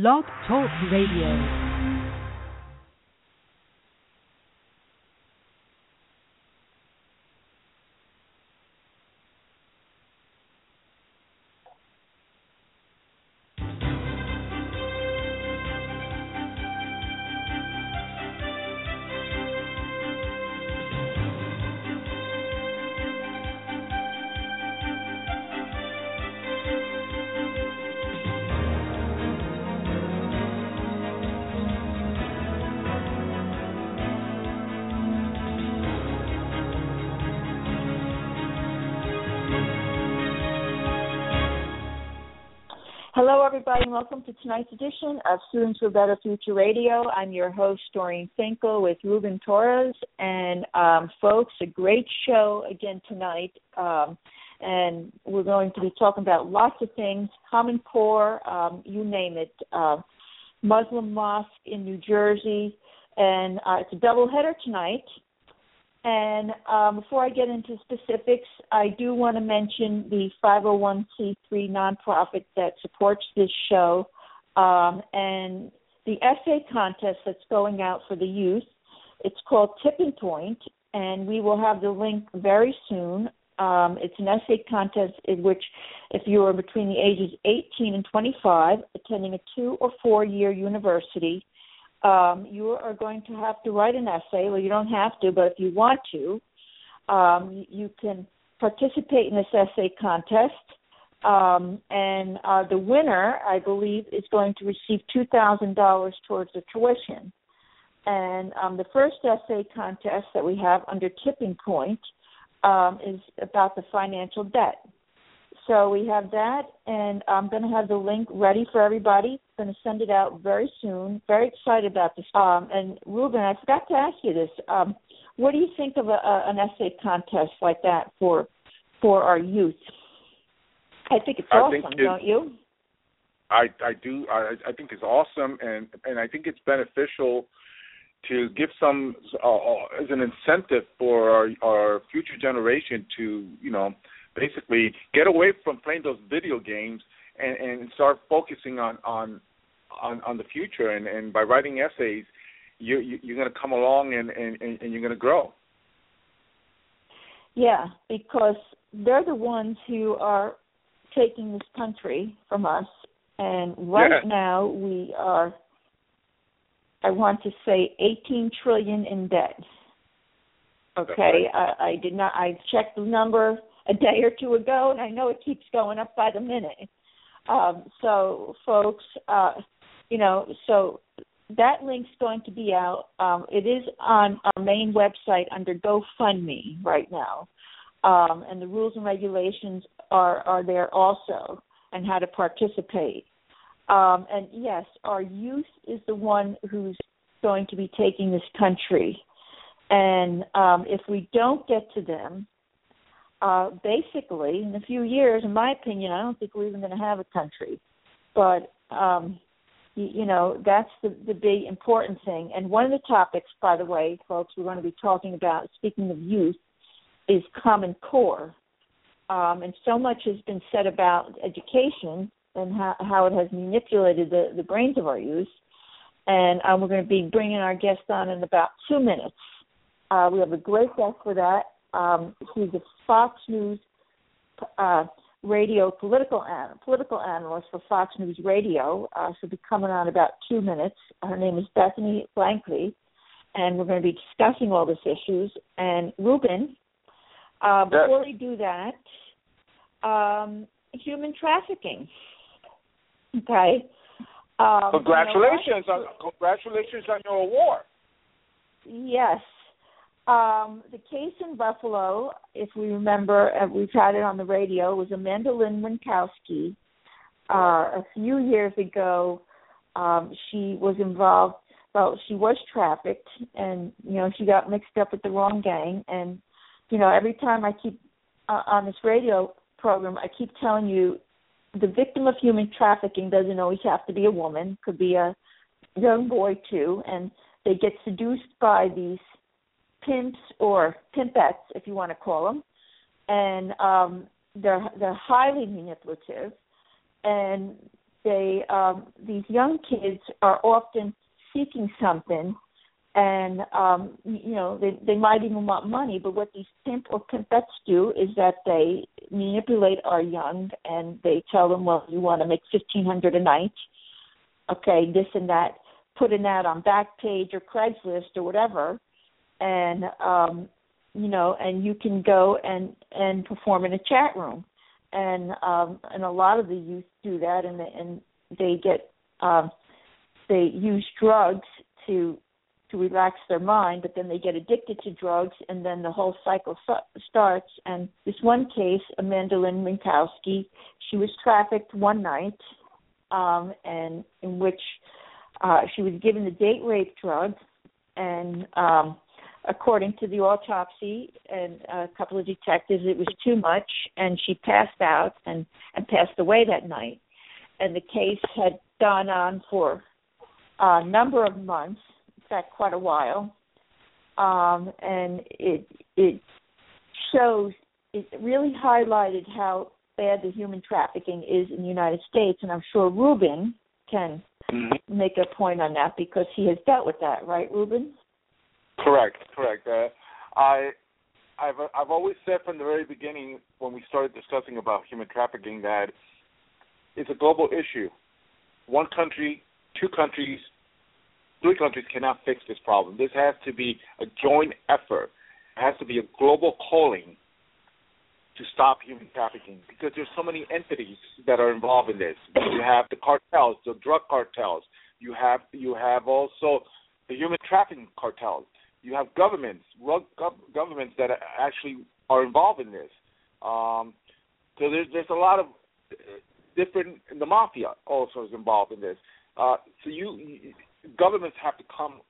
Blog Talk Radio. Everybody, and welcome to tonight's edition of Students for a Better Future Radio. I'm your host, Doreen Finkel, with Ruben Torres. And, um, folks, a great show again tonight. Um, and we're going to be talking about lots of things Common Core, um, you name it, uh, Muslim Mosque in New Jersey. And uh, it's a double header tonight. And um, before I get into specifics, I do want to mention the 501c3 nonprofit that supports this show um, and the essay contest that's going out for the youth. It's called Tipping Point, and we will have the link very soon. Um, it's an essay contest in which, if you are between the ages 18 and 25, attending a two or four year university, um, you are going to have to write an essay. Well, you don't have to, but if you want to, um, you can participate in this essay contest. Um, and uh, the winner, I believe, is going to receive two thousand dollars towards the tuition. And um, the first essay contest that we have under Tipping Point um, is about the financial debt. So we have that, and I'm going to have the link ready for everybody. I'm going to send it out very soon. Very excited about this. Um, and Ruben, I forgot to ask you this. Um, what do you think of a, a, an essay contest like that for for our youth? I think it's I awesome, think don't you? I I do I I think it's awesome and and I think it's beneficial to give some uh, uh as an incentive for our, our future generation to you know basically get away from playing those video games and, and start focusing on on on, on the future. And, and by writing essays you, you you're going to come along and, and, and you're going to grow. Yeah because they're the ones who are taking this country from us. And right Yeah. now we are i want to say 18 trillion in debt. Okay right. I, I did not i checked the number a day or two ago and i know it keeps going up by the minute. Um so folks uh you know so that link's going to be out. Um it is on our main website under gofundme right now. Um and the rules and regulations are are there also and how to participate. Um and yes our youth is the one who's going to be taking this country. And um if we don't get to them uh basically in a few years in my opinion i don't think we're even going to have a country. But um you, you know that's the the big important thing. And one of the topics by the way folks we're going to be talking about speaking of youth is common core. Um and so much has been said about education and how how it has manipulated the the brains of our youth. And um, we're going to be bringing our guest on in about two minutes. Uh we have a great guest for that um, he's a Fox News uh, radio political an- political analyst for Fox News Radio. Uh, she'll be coming on in about two minutes. Her name is Bethany Blankley, and we're going to be discussing all these issues. And Ruben, uh, Yes. before we do that, um, human trafficking. Okay. Um, congratulations you know on congratulations on your award Yes. Um, the case in Buffalo, if we remember, uh, we've had it on the radio, was Amanda Lynn Wienckowski. Uh, a few years ago, um, she was involved. Well, she was trafficked, and you know she got mixed up with the wrong gang. And you know, every time I keep uh, on this radio program, I keep telling you, the victim of human trafficking doesn't always have to be a woman; could be a young boy too, and they get seduced by these pimps or pimpettes, if you want to call them, and um, they're they're highly manipulative, and they um, these young kids are often seeking something and um you know they they might even want money. But what these pimp or pimpettes do is that they manipulate our young and they tell them well you want to make fifteen hundred a night. Okay this and that. Put an ad on backpage or craigslist or whatever and um you know and you can go and and perform in a chat room and um and a lot of the youth do that and they, and they get um they use drugs to to relax their mind, but then they get addicted to drugs, and then the whole cycle starts. And this one case, Amanda Lynn Wienckowski, she was trafficked one night, um, and in which uh, she was given the date rape drug, and um, according to the autopsy and a couple of detectives, it was too much, and she passed out and and passed away that night. And the case had gone on for a number of months in fact quite a while, um, and it it shows it really highlighted how bad the human trafficking is in the United States, and I'm sure Ruben can mm-hmm. make a point on that because he has dealt with that, right, Ruben? Correct, correct. Uh, I I've I've always said from the very beginning when we started discussing about human trafficking that it's a global issue. One country, two countries, three countries cannot fix this problem. This has to be a joint effort. It has to be a global calling to stop human trafficking because there's so many entities that are involved in this. You have the cartels, the drug cartels. You have you have also the human trafficking cartels. You have governments, governments that actually are involved in this. Um, so there's there's a lot of different. The mafia also is involved in this. Uh, so you governments have to come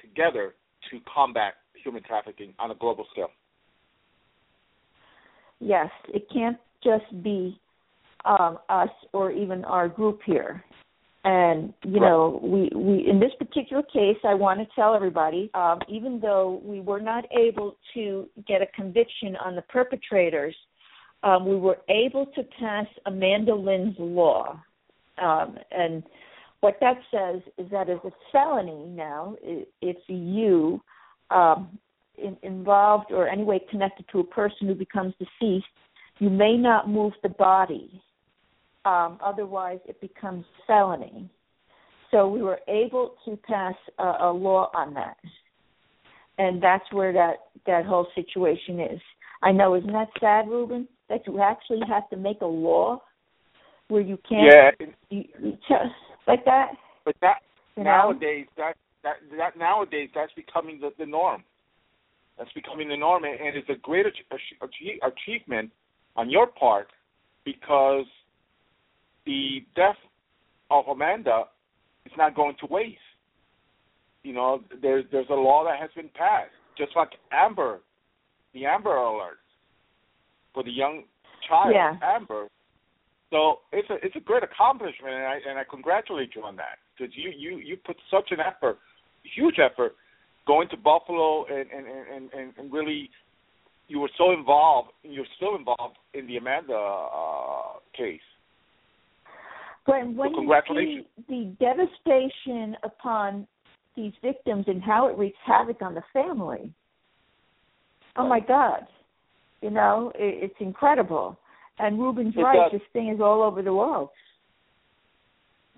together to combat human trafficking on a global scale. Yes, it can't just be um, us or even our group here. And you know, we we in this particular case, I want to tell everybody, um, even though we were not able to get a conviction on the perpetrators, um, we were able to pass Amanda Lynn's law, um, and what that says is that as a felony now, if you um, in, involved or any way connected to a person who becomes deceased, you may not move the body. Um, otherwise, it becomes felony. So we were able to pass a, a law on that, and that's where that that whole situation is. I know, isn't that sad, Ruben? That you actually have to make a law where you can't. Yeah. You, you just, like that. But that you nowadays know? that that that nowadays that's becoming the, the norm. That's becoming the norm, and it's a great achievement on your part because the death of Amanda is not going to waste. You know, there's there's a law that has been passed, just like Amber, the Amber Alert for the young child, yeah. Amber. So it's a it's a great accomplishment, and I and I congratulate you on that because you you you put such an effort, huge effort, going to Buffalo and and and and, and really you were so involved. You're still involved in the Amanda uh, case. When so you see the devastation upon these victims and how it wreaks havoc on the family, oh my God, you know, it, it's incredible. And Ruben's it right. Does. This thing is all over the world.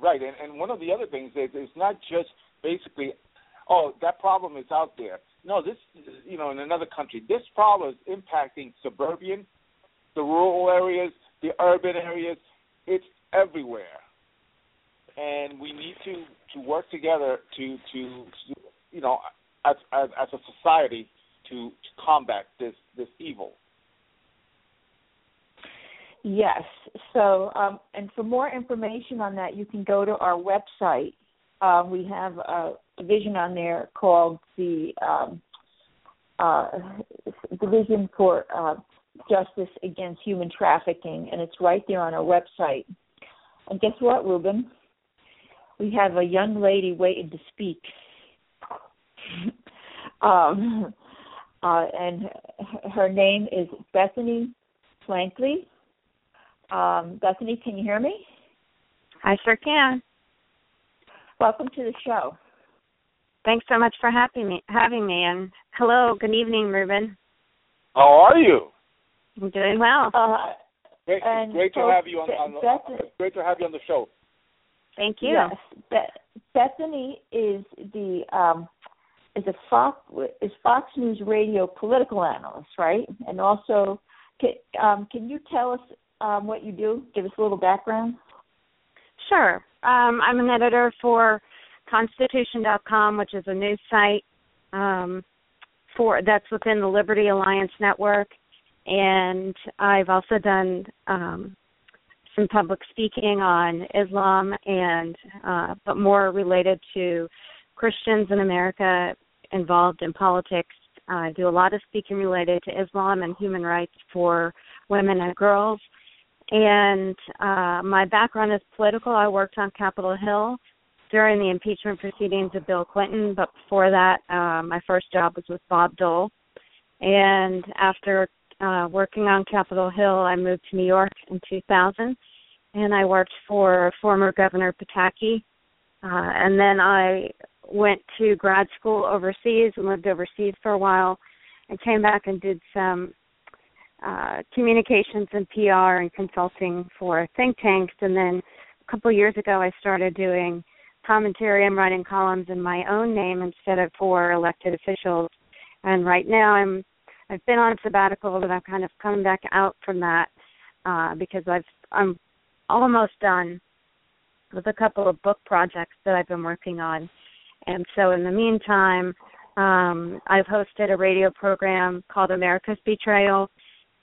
Right, and and one of the other things is it's not just basically, oh, that problem is out there. No, this, you know, in another country, this problem is impacting suburban, the rural areas, the urban areas. It's everywhere, and we need to to work together to to, to you know, as as as a society to, to combat this this evil. Yes. So, um, and for more information on that, you can go to our website. Uh, we have a division on there called the um, uh, Division for uh, Justice Against Human Trafficking, and it's right there on our website. And guess what, Ruben? We have a young lady waiting to speak. um, uh, and her name is Bethany Blankley um, Bethany, can you hear me? I sure can. Welcome to the show. Thanks so much for having me. Having me, and hello, good evening, Ruben. How are you? I'm doing well. Uh, Great, great to folks, have you on, on Beth- the, great to have you on the show. Thank you. Yes, Be- Bethany is the um, is a Fox is Fox News Radio political analyst, right? And also, can, um, can you tell us um, what you do? Give us a little background. Sure. Um, I'm an editor for Constitution.com, which is a news site um, for that's within the Liberty Alliance network, and I've also done um, some public speaking on Islam and uh, but more related to Christians in America involved in politics. I do a lot of speaking related to Islam and human rights for women and girls. And uh, my background is political. I worked on Capitol Hill during the impeachment proceedings of Bill Clinton, but before that, uh, my first job was with Bob Dole. And after uh, working on Capitol Hill, I moved to New York in 2000, and I worked for former Governor Pataki. Uh, and then I went to grad school overseas and lived overseas for a while, and came back and did some uh, communications and PR and consulting for think tanks. And then a couple of years ago, I started doing commentary and writing columns in my own name instead of for elected officials. And right now, I'm I've been on sabbatical, but I've kind of come back out from that uh, because I've I'm almost done with a couple of book projects that I've been working on. And so in the meantime, um, I've hosted a radio program called America's Betrayal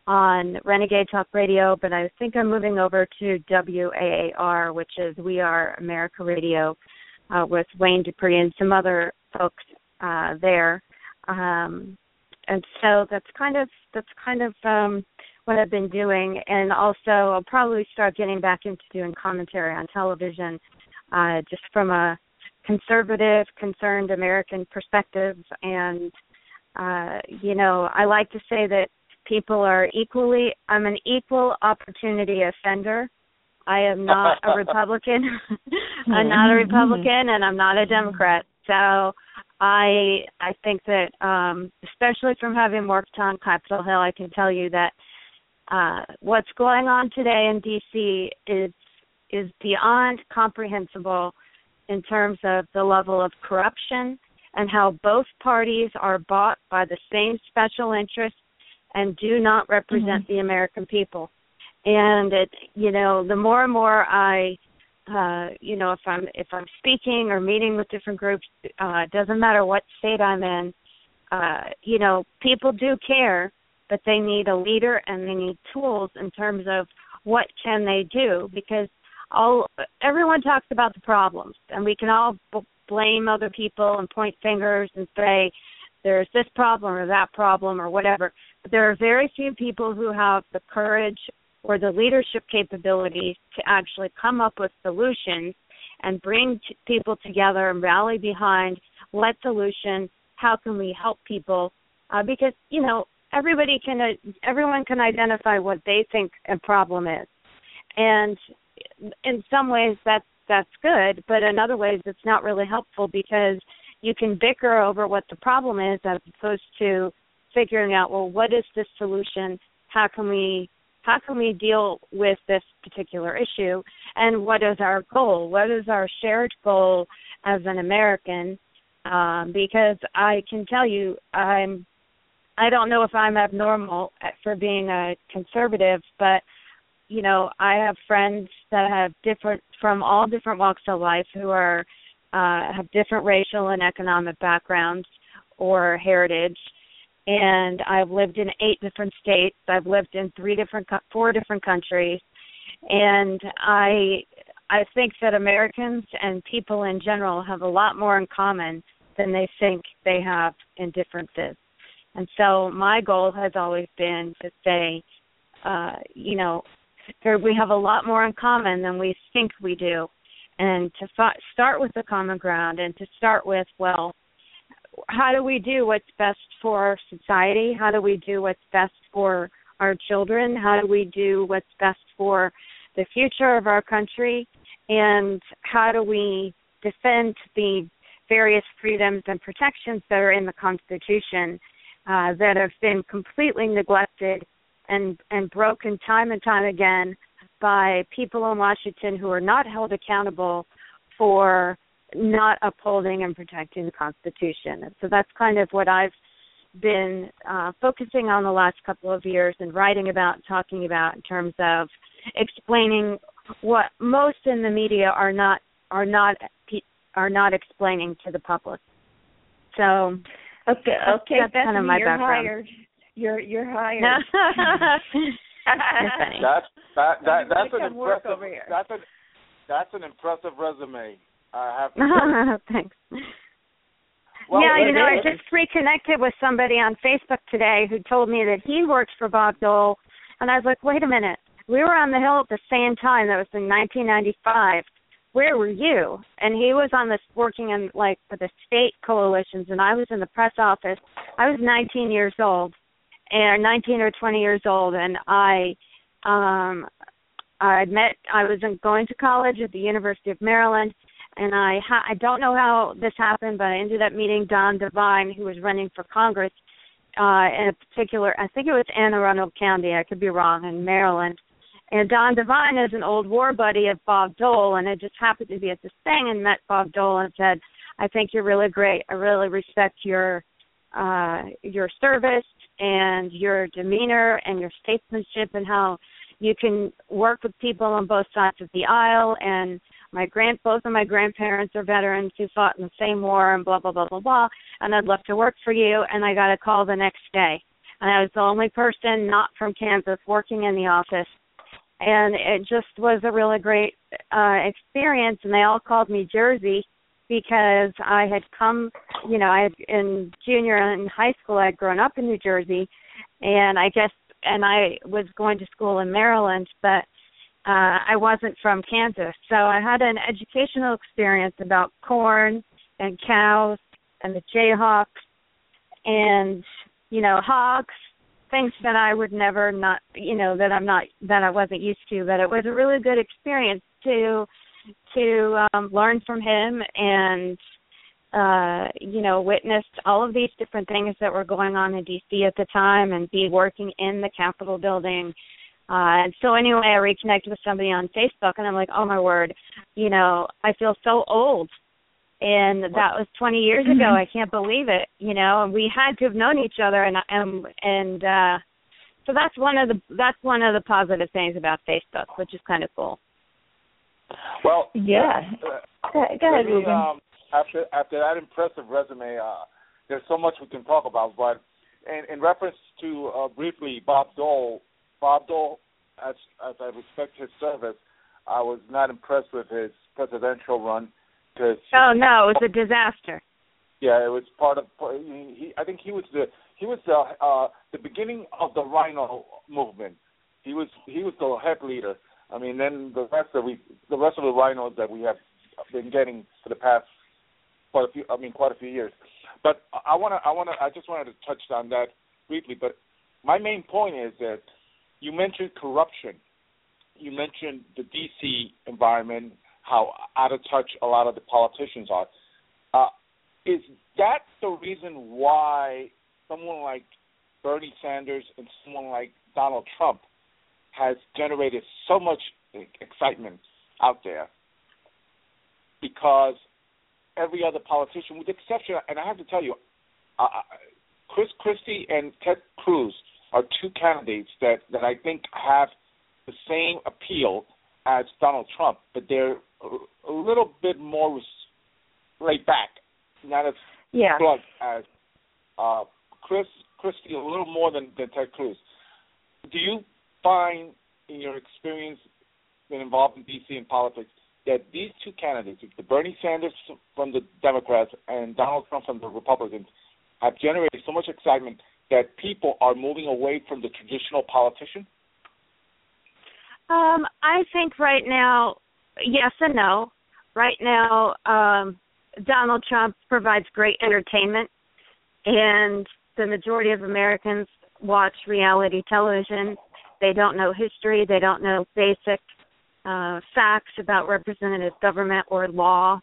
on Renegade Talk Radio, but I think I'm moving over to WAAR, which is We Are America Radio, uh, with Wayne Dupree and some other folks uh, there. Um, and so that's kind of that's kind of um, what I've been doing, and also I'll probably start getting back into doing commentary on television, uh, just from a conservative, concerned American perspective. And uh, you know, I like to say that people are equally. I'm an equal opportunity offender. I am not a Republican. I'm not a Republican, and I'm not a Democrat. So I I think that um especially from having worked on Capitol Hill, I can tell you that uh what's going on today in DC is is beyond comprehensible in terms of the level of corruption and how both parties are bought by the same special interests and do not represent Mm-hmm. the American people. And it you know, the more and more I uh you know if i'm if i'm speaking or meeting with different groups uh it doesn't matter what state i'm in uh you know people do care but they need a leader and they need tools in terms of what can they do because all everyone talks about the problems and we can all b- blame other people and point fingers and say there's this problem or that problem or whatever. But there are very few people who have the courage or the leadership capabilities to actually come up with solutions and bring t- people together and rally behind what solution how can we help people? Uh, because you know everybody can uh, everyone can identify what they think a problem is. And in some ways that's that's good but in other ways it's not really helpful because you can bicker over what the problem is as opposed to figuring out well what is this solution? How can we how can we deal with this particular issue and what is our goal? What is our shared goal as an american? Um, because i can tell you i'm i don't know if i'm abnormal for being a conservative but you know i have friends that have different from all different walks of life who are uh have different racial and economic backgrounds or heritage and I've lived in eight different states. I've lived in three different, four different countries, and I, I think that Americans and people in general have a lot more in common than they think they have in differences. And so my goal has always been to say, uh, you know, we have a lot more in common than we think we do, and to f- start with the common ground and to start with, well, how do we do what's best for our society? How do we do what's best for our children? How do we do what's best for the future of our country? and how do we defend the various freedoms and protections that are in the Constitution uh, that have been completely neglected and and broken time and time again by people in Washington who are not held accountable for not upholding and protecting the Constitution. And so that's kind of what I've been uh, focusing on the last couple of years and writing about, talking about in terms of explaining what most in the media are not are not are not explaining to the public. So okay, okay, that's kind of my you're background. Hired. You're you're hired. that's that that that's an impressive over here. that's an that's an impressive resume. I have. Thanks. Well, yeah, you know, I just reconnected with somebody on Facebook today who told me that he works for Bob Dole, and I was like, wait a minute, we were on the hill at the same time. That was in 1995. Where were you? And he was on this working in like for the state coalitions, and I was in the press office. I was 19 years old, and 19 or 20 years old, and I, um, I met. I was in, going to college at the University of Maryland, and I ha- I don't know how this happened, but I ended up meeting Don Devine, who was running for Congress uh in a particular I think it was Anne Arundel County, I could be wrong, in Maryland. And Don Devine is an old war buddy of Bob Dole and I just happened to be at this thing and met Bob Dole and said, I think you're really great. I really respect your uh your service and your demeanor and your statesmanship and how you can work with people on both sides of the aisle and my grand both of my grandparents are veterans who fought in the same war and blah blah blah blah blah and I'd love to work for you and I got a call the next day. And I was the only person not from Kansas working in the office. And it just was a really great uh experience and they all called me Jersey because I had come, you know, I had in junior and high school I'd grown up in New Jersey and I guess and I was going to school in Maryland, but uh I wasn't from Kansas. So I had an educational experience about corn and cows and the Jayhawks and you know hogs things that I would never not you know that I'm not that I wasn't used to but it was a really good experience to to um learn from him and uh you know witnessed all of these different things that were going on in DC at the time and be working in the Capitol building uh and so anyway I reconnected with somebody on Facebook and I'm like oh my word you know I feel so old and that was 20 years ago I can't believe it you know and we had to have known each other and and and uh so that's one of the that's one of the positive things about Facebook which is kind of cool Well, Yeah. uh, Go, go ahead, me, Ruben. um, after after that impressive resume, uh, there's so much we can talk about. But in, in reference to uh, briefly Bob Dole, Bob Dole, as as I respect his service, I was not impressed with his presidential run because oh no it was a disaster yeah, it was part of. He, he, I think he was the he was the uh, the beginning of the RINO movement. He was he was the head leader. I mean, then the rest of we the rest of the RINOs that we have been getting for the past quite a few. I mean, quite a few years. But I want to I want to I just wanted to touch on that briefly. But my main point is that you mentioned corruption. You mentioned the DC environment, how out of touch a lot of the politicians are. Uh, is that the reason why someone like Bernie Sanders and someone like Donald Trump has generated so much excitement out there? Because every other politician, with the exception, and I have to tell you, uh, Chris Christie and Ted Cruz are two candidates that that I think have the same appeal as Donald Trump, but they're a, little bit more laid back, not as yeah. blunt as uh, Chris Christie, a little more than, than Ted Cruz. Do you find, in your experience being involved in DC and politics, that these two candidates, the Bernie Sanders from the Democrats and Donald Trump from the Republicans, have generated so much excitement that people are moving away from the traditional politician? Um, I think right now, yes and no. Right now, um, Donald Trump provides great entertainment, and the majority of Americans watch reality television. They don't know history. They don't know basic uh, facts about representative government or law.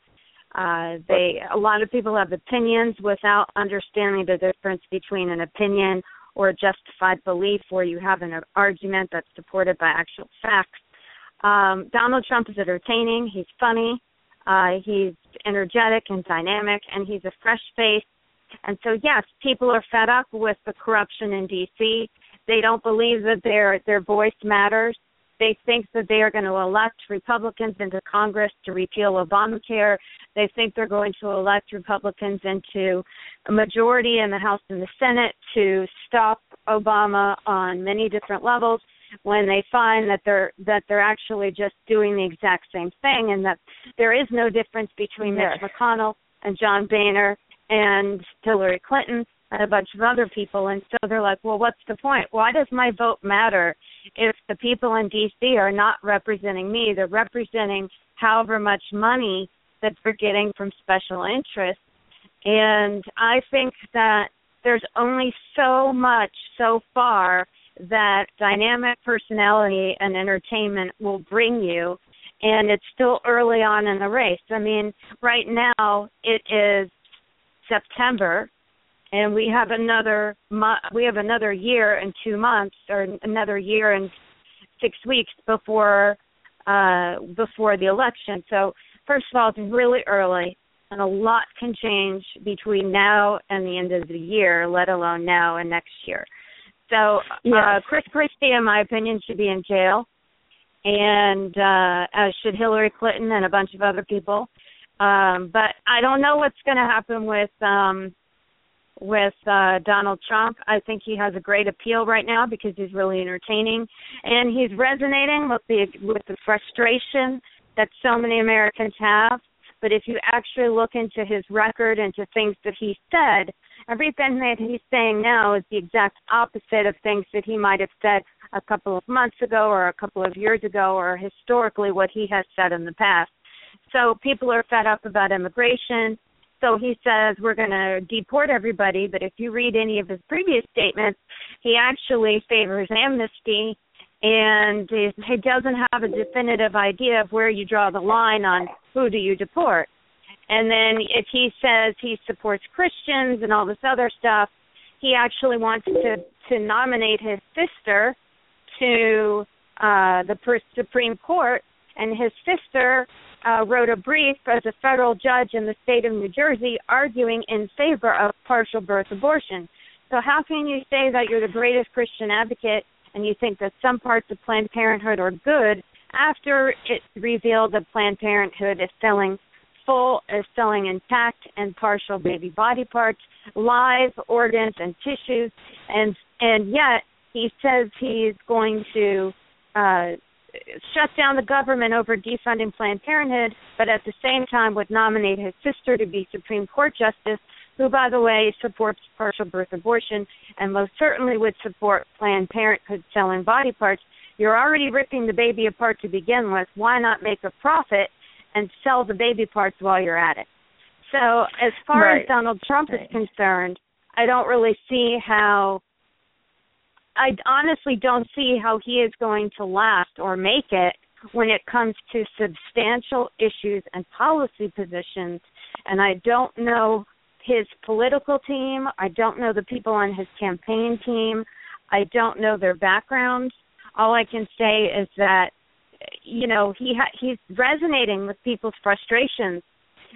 Uh, they a lot of people have opinions without understanding the difference between an opinion or a justified belief, where you have an argument that's supported by actual facts. Um, Donald Trump is entertaining. He's funny. Uh, he's energetic and dynamic, and he's a fresh face. And so, yes, people are fed up with the corruption in D.C. They don't believe that their their voice matters. They think that they are going to elect Republicans into Congress to repeal Obamacare. They think they're going to elect Republicans into a majority in the House and the Senate to stop Obama on many different levels when they find that they're that they're actually just doing the exact same thing and that there is no difference between. Mitch McConnell and John Boehner and Hillary Clinton and a bunch of other people and so they're like, Well what's the point? Why does my vote matter if the people in DC are not representing me? They're representing however much money that they're getting from special interests. And I think that there's only so much so far that dynamic personality and entertainment will bring you and it's still early on in the race. I mean, right now it is September and we have another mo- we have another year and 2 months or another year and 6 weeks before uh before the election. So, first of all, it's really early and a lot can change between now and the end of the year, let alone now and next year. So uh, yes. uh, Chris Christie, in my opinion, should be in jail, and uh, as should Hillary Clinton and a bunch of other people. Um, but I don't know what's going to happen with um, with uh, Donald Trump. I think he has a great appeal right now because he's really entertaining, and he's resonating with the with the frustration that so many Americans have. But if you actually look into his record and to things that he said, everything that he's saying now is the exact opposite of things that he might have said a couple of months ago or a couple of years ago or historically what he has said in the past. So people are fed up about immigration. So he says we're going to deport everybody, but if you read any of his previous statements, he actually favors amnesty and he doesn't have a definitive idea of where you draw the line on who do you deport. And then if he says he supports Christians and all this other stuff, he actually wants to to nominate his sister to uh the Supreme Court and his sister uh wrote a brief as a federal judge in the state of New Jersey arguing in favor of partial birth abortion. So how can you say that you're the greatest Christian advocate and you think that some parts of Planned Parenthood are good after it's revealed that Planned Parenthood is selling full is selling intact and partial baby body parts, live organs and tissues, and and yet he says he's going to uh, shut down the government over defunding Planned Parenthood, but at the same time would nominate his sister to be Supreme Court justice, who, by the way, supports partial birth abortion and most certainly would support Planned Parenthood selling body parts. You're already ripping the baby apart to begin with. Why not make a profit and sell the baby parts while you're at it. So as far right. as Donald Trump right. is concerned, I don't really see how I honestly don't see how he is going to last or make it when it comes to substantial issues and policy positions. And I don't know his political team, I don't know the people on his campaign team, I don't know their backgrounds. All I can say is that you know he ha- he's resonating with people's frustrations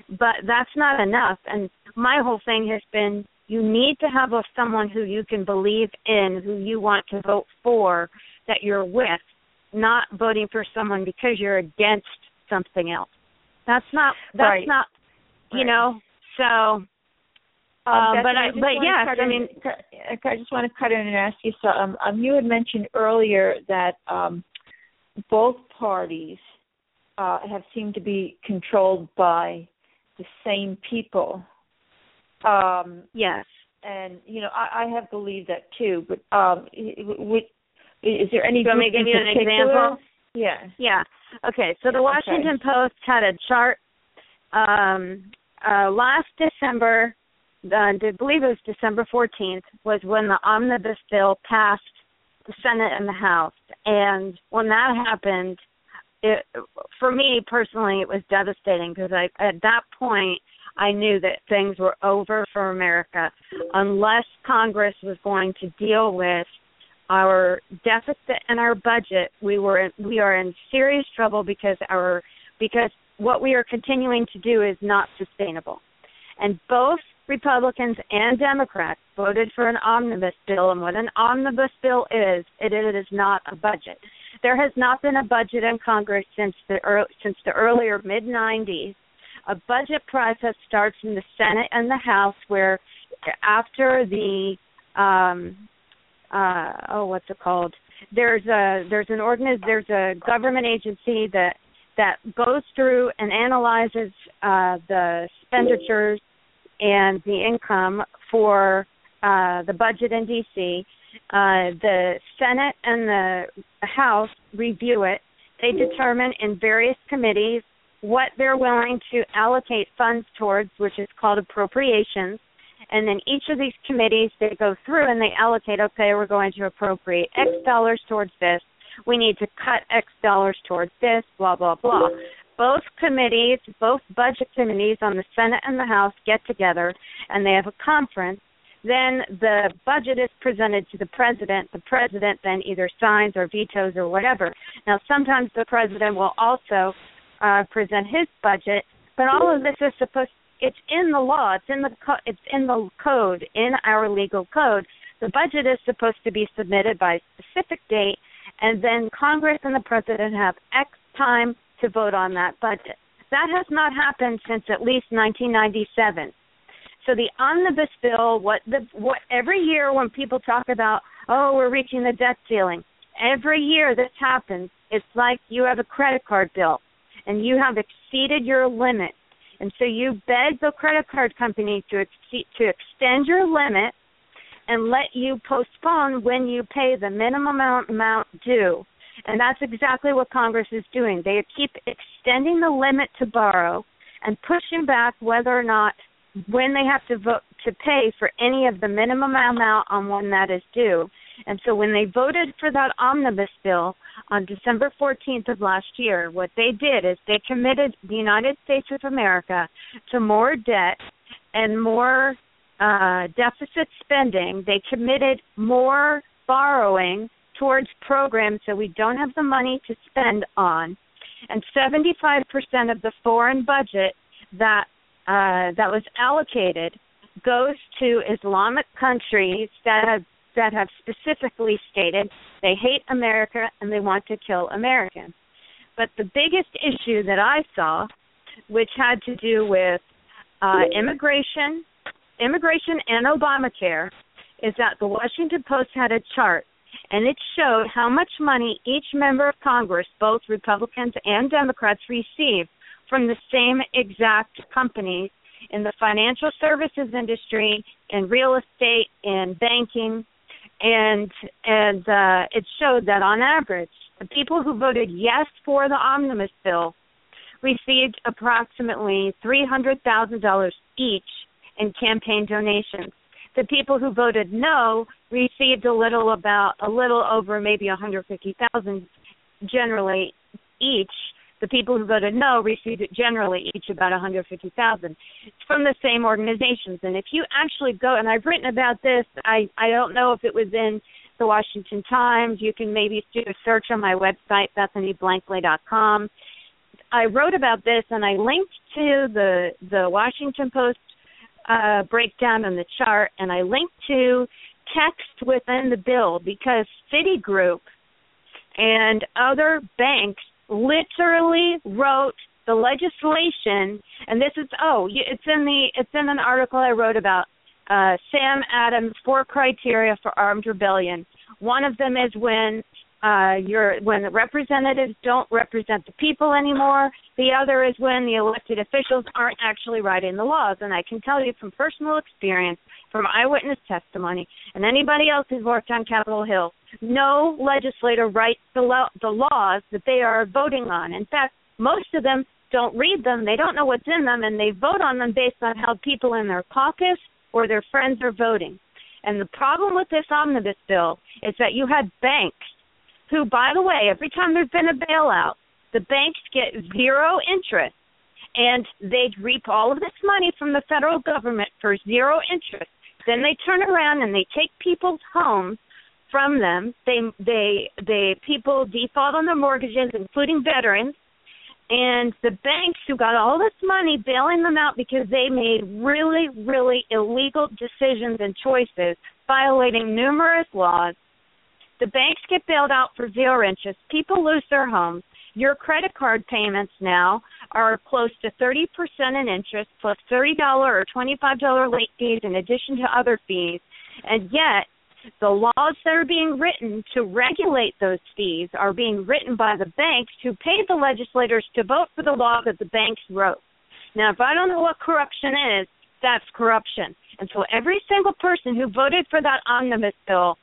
but that's not enough. And my whole thing has been you need to have a someone who you can believe in who you want to vote for that you're with not voting for someone because you're against something else that's not that's right. not you right. know so um, uh, but I, I, but yes, I mean, I just want to cut in and ask you. So, um, um, you had mentioned earlier that um, both parties uh, have seemed to be controlled by the same people. Um, yes. And you know, I, I have believed that too. But um, is there any? Do you want me to give you an example? Yeah. Yeah. Okay. So the Washington okay. Post had a chart um, uh, last December. Uh, I believe it was December 14th was when the omnibus bill passed the Senate and the House. And when that happened, it for me personally it was devastating because I at that point I knew that things were over for America unless Congress was going to deal with our deficit and our budget. We were in, we are in serious trouble because our because what we are continuing to do is not sustainable. And both Republicans and Democrats voted for an omnibus bill, and what an omnibus bill is, it, it is not a budget. There has not been a budget in Congress since the early, since the earlier mid 90s. A budget process starts in the Senate and the House, where after the um, uh, oh, what's it called? There's a there's an ordinance there's a government agency that that goes through and analyzes uh, the expenditures and the income for uh, the budget in DC. Uh, the Senate and the House review it. They determine in various committees what they're willing to allocate funds towards, which is called appropriations. And then each of these committees, they go through and they allocate, okay, we're going to appropriate X dollars towards this. We need to cut X dollars towards this, blah, blah, blah. Both committees, both budget committees on the Senate and the House get together and they have a conference. Then the budget is presented to the president. The president then either signs or vetoes or whatever. Now, sometimes the president will also uh, present his budget, but all of this is supposed it's in the law. It's in the co- it's in the code in our legal code. The budget is supposed to be submitted by a specific date, and then Congress and the president have X time to vote on that budget. That has not happened since at least 1997. So the omnibus bill, what the what every year when people talk about, oh, we're reaching the debt ceiling, every year this happens. It's like you have a credit card bill and you have exceeded your limit and so you beg the credit card company to ex- to extend your limit and let you postpone when you pay the minimum amount, amount due. And that's exactly what Congress is doing. They keep extending the limit to borrow and pushing back whether or not when they have to vote to pay for any of the minimum amount on when that is due. And so when they voted for that omnibus bill, on December 14th of last year, what they did is they committed the United States of America to more debt and more uh, deficit spending. They committed more borrowing towards programs that we don't have the money to spend on. And 75% of the foreign budget that uh, that was allocated goes to Islamic countries that have that have specifically stated they hate America and they want to kill Americans. But the biggest issue that I saw, which had to do with uh, immigration, immigration and Obamacare, is that the Washington Post had a chart and it showed how much money each member of Congress, both Republicans and Democrats, received from the same exact companies in the financial services industry, in real estate, in banking, and and uh, it showed that on average, the people who voted yes for the omnibus bill received approximately three hundred thousand dollars each in campaign donations. The people who voted no received a little about a little over maybe one hundred fifty thousand generally each the people who voted no received it generally each about 150,000 from the same organizations. And if you actually go, and I've written about this, I I don't know if it was in the Washington Times. You can maybe do a search on my website, BethanyBlankley.com. I wrote about this, and I linked to the the Washington Post uh, breakdown on the chart, and I linked to text within the bill because Citigroup and other banks literally wrote the legislation, and this is oh, it's in the it's in an article I wrote about uh, Sam Adams' four criteria for armed rebellion. One of them is when uh, you're when the representatives don't represent the people anymore. The other is when the elected officials aren't actually writing the laws. And I can tell you from personal experience, from eyewitness testimony, and anybody else who's worked on Capitol Hill, no legislator writes the, lo- the laws that they are voting on. In fact, most of them don't read them, they don't know what's in them, and they vote on them based on how people in their caucus or their friends are voting. And the problem with this omnibus bill is that you had banks who, by the way, every time there's been a bailout, the banks get zero interest and they'd reap all of this money from the federal government for zero interest. Then they turn around and they take people's homes from them. They they they people default on their mortgages, including veterans, and the banks who got all this money bailing them out because they made really really illegal decisions and choices, violating numerous laws. The banks get bailed out for zero interest. People lose their homes. Your credit card payments now are close to 30% in interest plus $30 or $25 late fees in addition to other fees. And yet, the laws that are being written to regulate those fees are being written by the banks who paid the legislators to vote for the law that the banks wrote. Now, if I don't know what corruption is, that's corruption. And so every single person who voted for that omnibus bill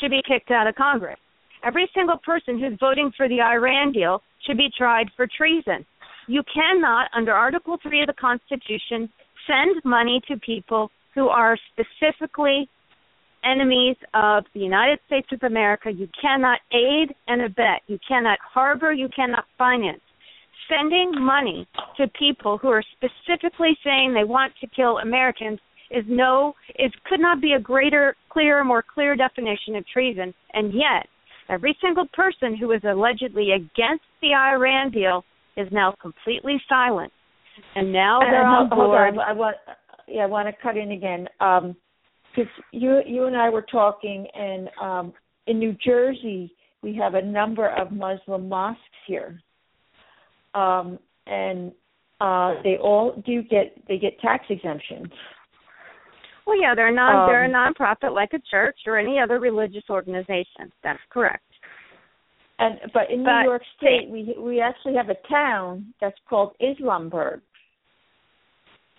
should be kicked out of Congress. Every single person who's voting for the Iran deal should be tried for treason. You cannot, under Article 3 of the Constitution, send money to people who are specifically enemies of the United States of America. You cannot aid and abet. You cannot harbor. You cannot finance. Sending money to people who are specifically saying they want to kill Americans is no is could not be a greater, clearer, more clear definition of treason. And yet, every single person who is allegedly against the Iran deal is now completely silent. And now they're on board. I want, yeah, I want to cut in again. Um, because you you and I were talking, and um, in New Jersey we have a number of Muslim mosques here, um, and uh, they all do get they get tax exemptions. Well, yeah, they're non um, they're a nonprofit like a church or any other religious organization. That's correct. And but in but New York State, we we actually have a town that's called Islamberg.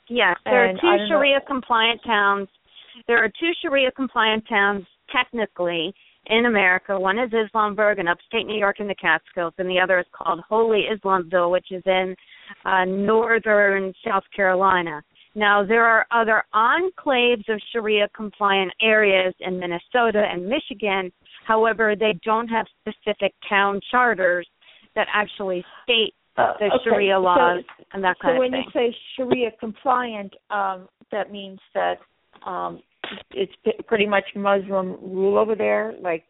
Yes, there and are two Sharia know, compliant towns there are two Sharia compliant towns technically in America. One is Islamberg in upstate New York in the Catskills, and the other is called Holy Islamville, which is in uh, northern South Carolina. Now, there are other enclaves of Sharia compliant areas in Minnesota and Michigan. However, they don't have specific town charters that actually state uh, the okay. Sharia laws so, and that kind so of thing. So when you say Sharia compliant, um, that means that um, it's pretty much Muslim rule over there. Like,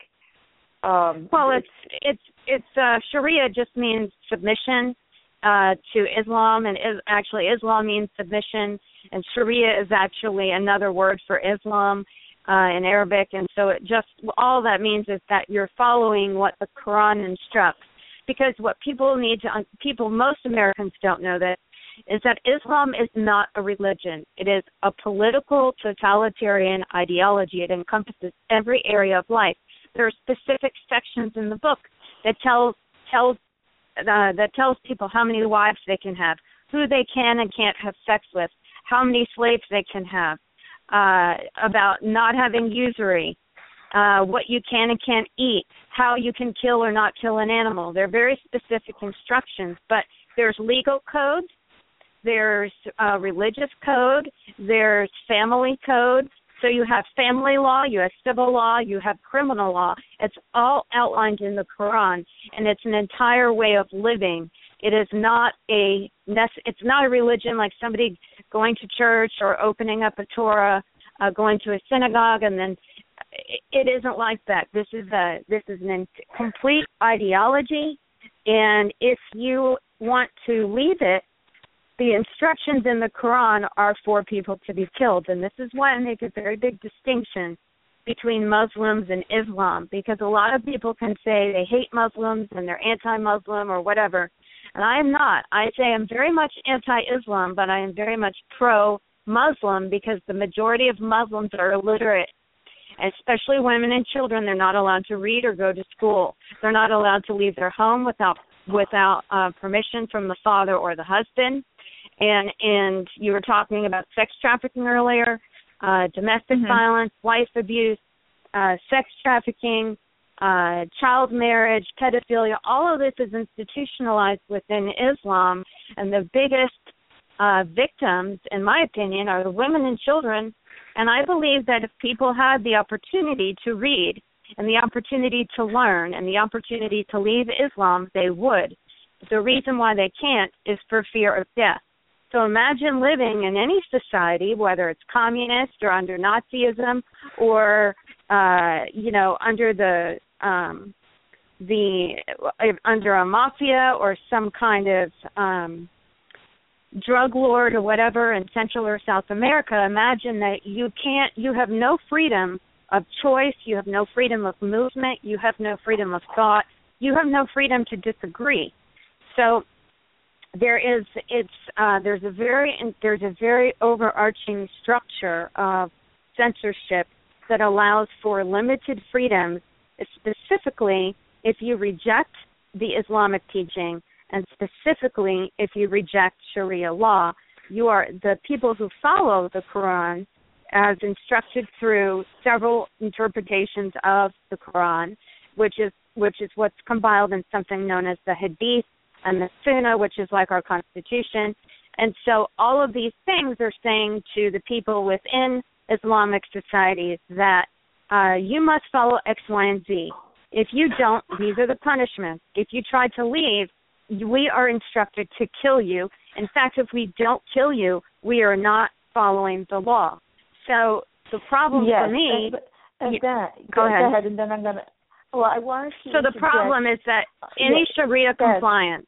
um, well, it's it's it's uh, Sharia just means submission uh, to Islam, and is, actually Islam means submission, and Sharia is actually another word for Islam uh, in Arabic, and so it just all that means is that you're following what the Quran instructs. Because what people need to people most Americans don't know that is that Islam is not a religion. It is a political totalitarian ideology. It encompasses every area of life. There are specific sections in the book that tells tells uh, that tells people how many wives they can have, who they can and can't have sex with, how many slaves they can have, uh, about not having usury, uh, what you can and can't eat, how you can kill or not kill an animal. They're very specific instructions, but there's legal codes there's a religious code, there's family code. So you have family law, you have civil law, you have criminal law. It's all outlined in the Quran, and it's an entire way of living. It is not a it's not a religion like somebody going to church or opening up a Torah, uh, going to a synagogue, and then it isn't like that. This is a this is an complete ideology, and if you want to leave it, the instructions in the Quran are for people to be killed, and this is why I make a very big distinction between Muslims and Islam because a lot of people can say they hate Muslims and they're anti-Muslim or whatever, and I am not. I say I'm very much anti-Islam, but I am very much pro-Muslim because the majority of Muslims are illiterate especially women and children they're not allowed to read or go to school they're not allowed to leave their home without without uh, permission from the father or the husband and and you were talking about sex trafficking earlier, uh, domestic mm-hmm. violence, wife abuse, uh, sex trafficking, uh, child marriage, pedophilia. All of this is institutionalized within Islam, and the biggest uh, victims, in my opinion, are the women and children. And I believe that if people had the opportunity to read and the opportunity to learn and the opportunity to leave Islam, they would the reason why they can't is for fear of death. So imagine living in any society, whether it's communist or under Nazism or uh, you know under the um, the under a mafia or some kind of um, drug lord or whatever in Central or South America. Imagine that you can't, you have no freedom of choice, you have no freedom of movement, you have no freedom of thought, you have no freedom to disagree. So there is it's uh, there's a very there's a very overarching structure of censorship that allows for limited freedoms, specifically if you reject the Islamic teaching and specifically if you reject Sharia law. You are the people who follow the Quran as instructed through several interpretations of the Quran, which is which is what's compiled in something known as the Hadith and the Sunnah, which is like our Constitution. And so all of these things are saying to the people within Islamic societies that uh, you must follow X, Y, and Z. If you don't, these are the punishments. If you try to leave, we are instructed to kill you. In fact, if we don't kill you, we are not following the law. So the problem yes, for me. And, and that, go, ahead. go ahead, and then I'm gonna. Well, I wanted to. So the problem is that any yes, Sharia compliance,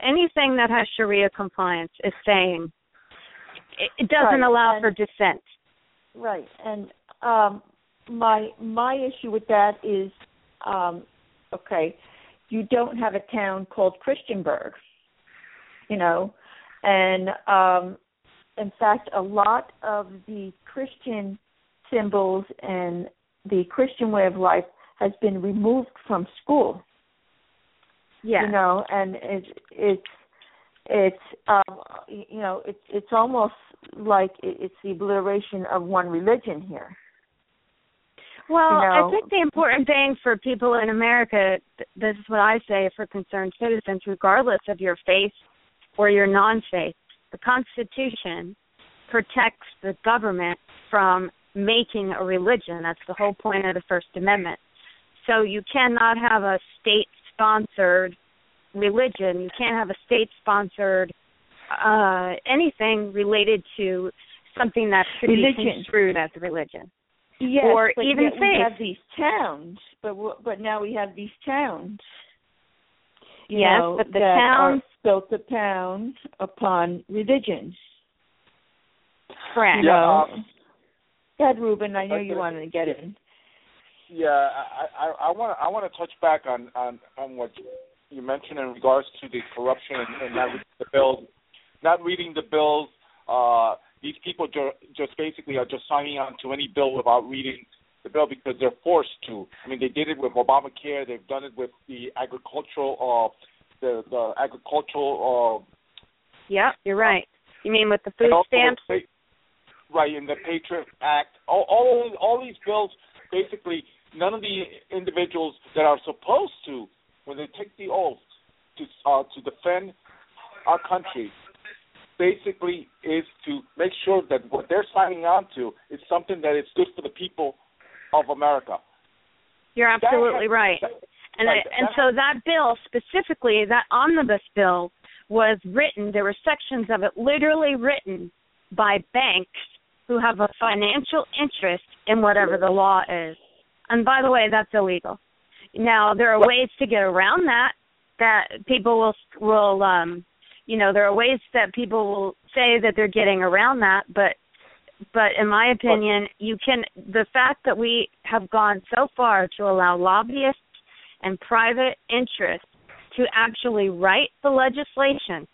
anything that has Sharia compliance, is saying it, it doesn't right. allow and, for dissent. Right, and um, my my issue with that is, um, okay, you don't have a town called Christianburg, you know, and um, in fact, a lot of the Christian symbols and the Christian way of life has been removed from school. Yeah. You know, and it's it's it's um you know it's it's almost like it's the obliteration of one religion here. Well, you know, I think the important thing for people in America, this is what I say for concerned citizens, regardless of your faith or your non-faith, the Constitution protects the government from making a religion. That's the whole point of the First Amendment. So you cannot have a state sponsored religion. You can't have a state sponsored uh anything related to something that could religion. be construed as a religion. Yes, or but even yet we have these towns, but but now we have these towns. You Yes, know, but the that towns- are built upon upon religions. Correct. You Yeah, know. um, Go Ruben. I know you wanted to get in. Yeah, I I want to I want to touch back on on on what you mentioned in regards to the corruption and, and not reading the bills, not reading the bills. Uh, these people ju- just basically are just signing on to any bill without reading the bill because they're forced to. I mean, they did it with Obamacare. They've done it with the agricultural uh the the agricultural uh Yeah, you're right. You mean with the food stamps? right in the Patriot Act. All, all all these bills, basically, none of the individuals that are supposed to, when they take the oath to uh, to defend our country, basically is to make sure that what they're signing on to is something that is good for the people of America. You're That- absolutely right. And right, I, and that- so that bill specifically, that omnibus bill, was written. There were sections of it literally written by banks who have a financial interest in whatever the law is. And by the way, that's illegal. Now there are ways to get around that. That people will will um, you know, there are ways that people will say that they're getting around that, but but in my opinion, you can the fact that we have gone so far to allow lobbyists and private interests to actually write the legislation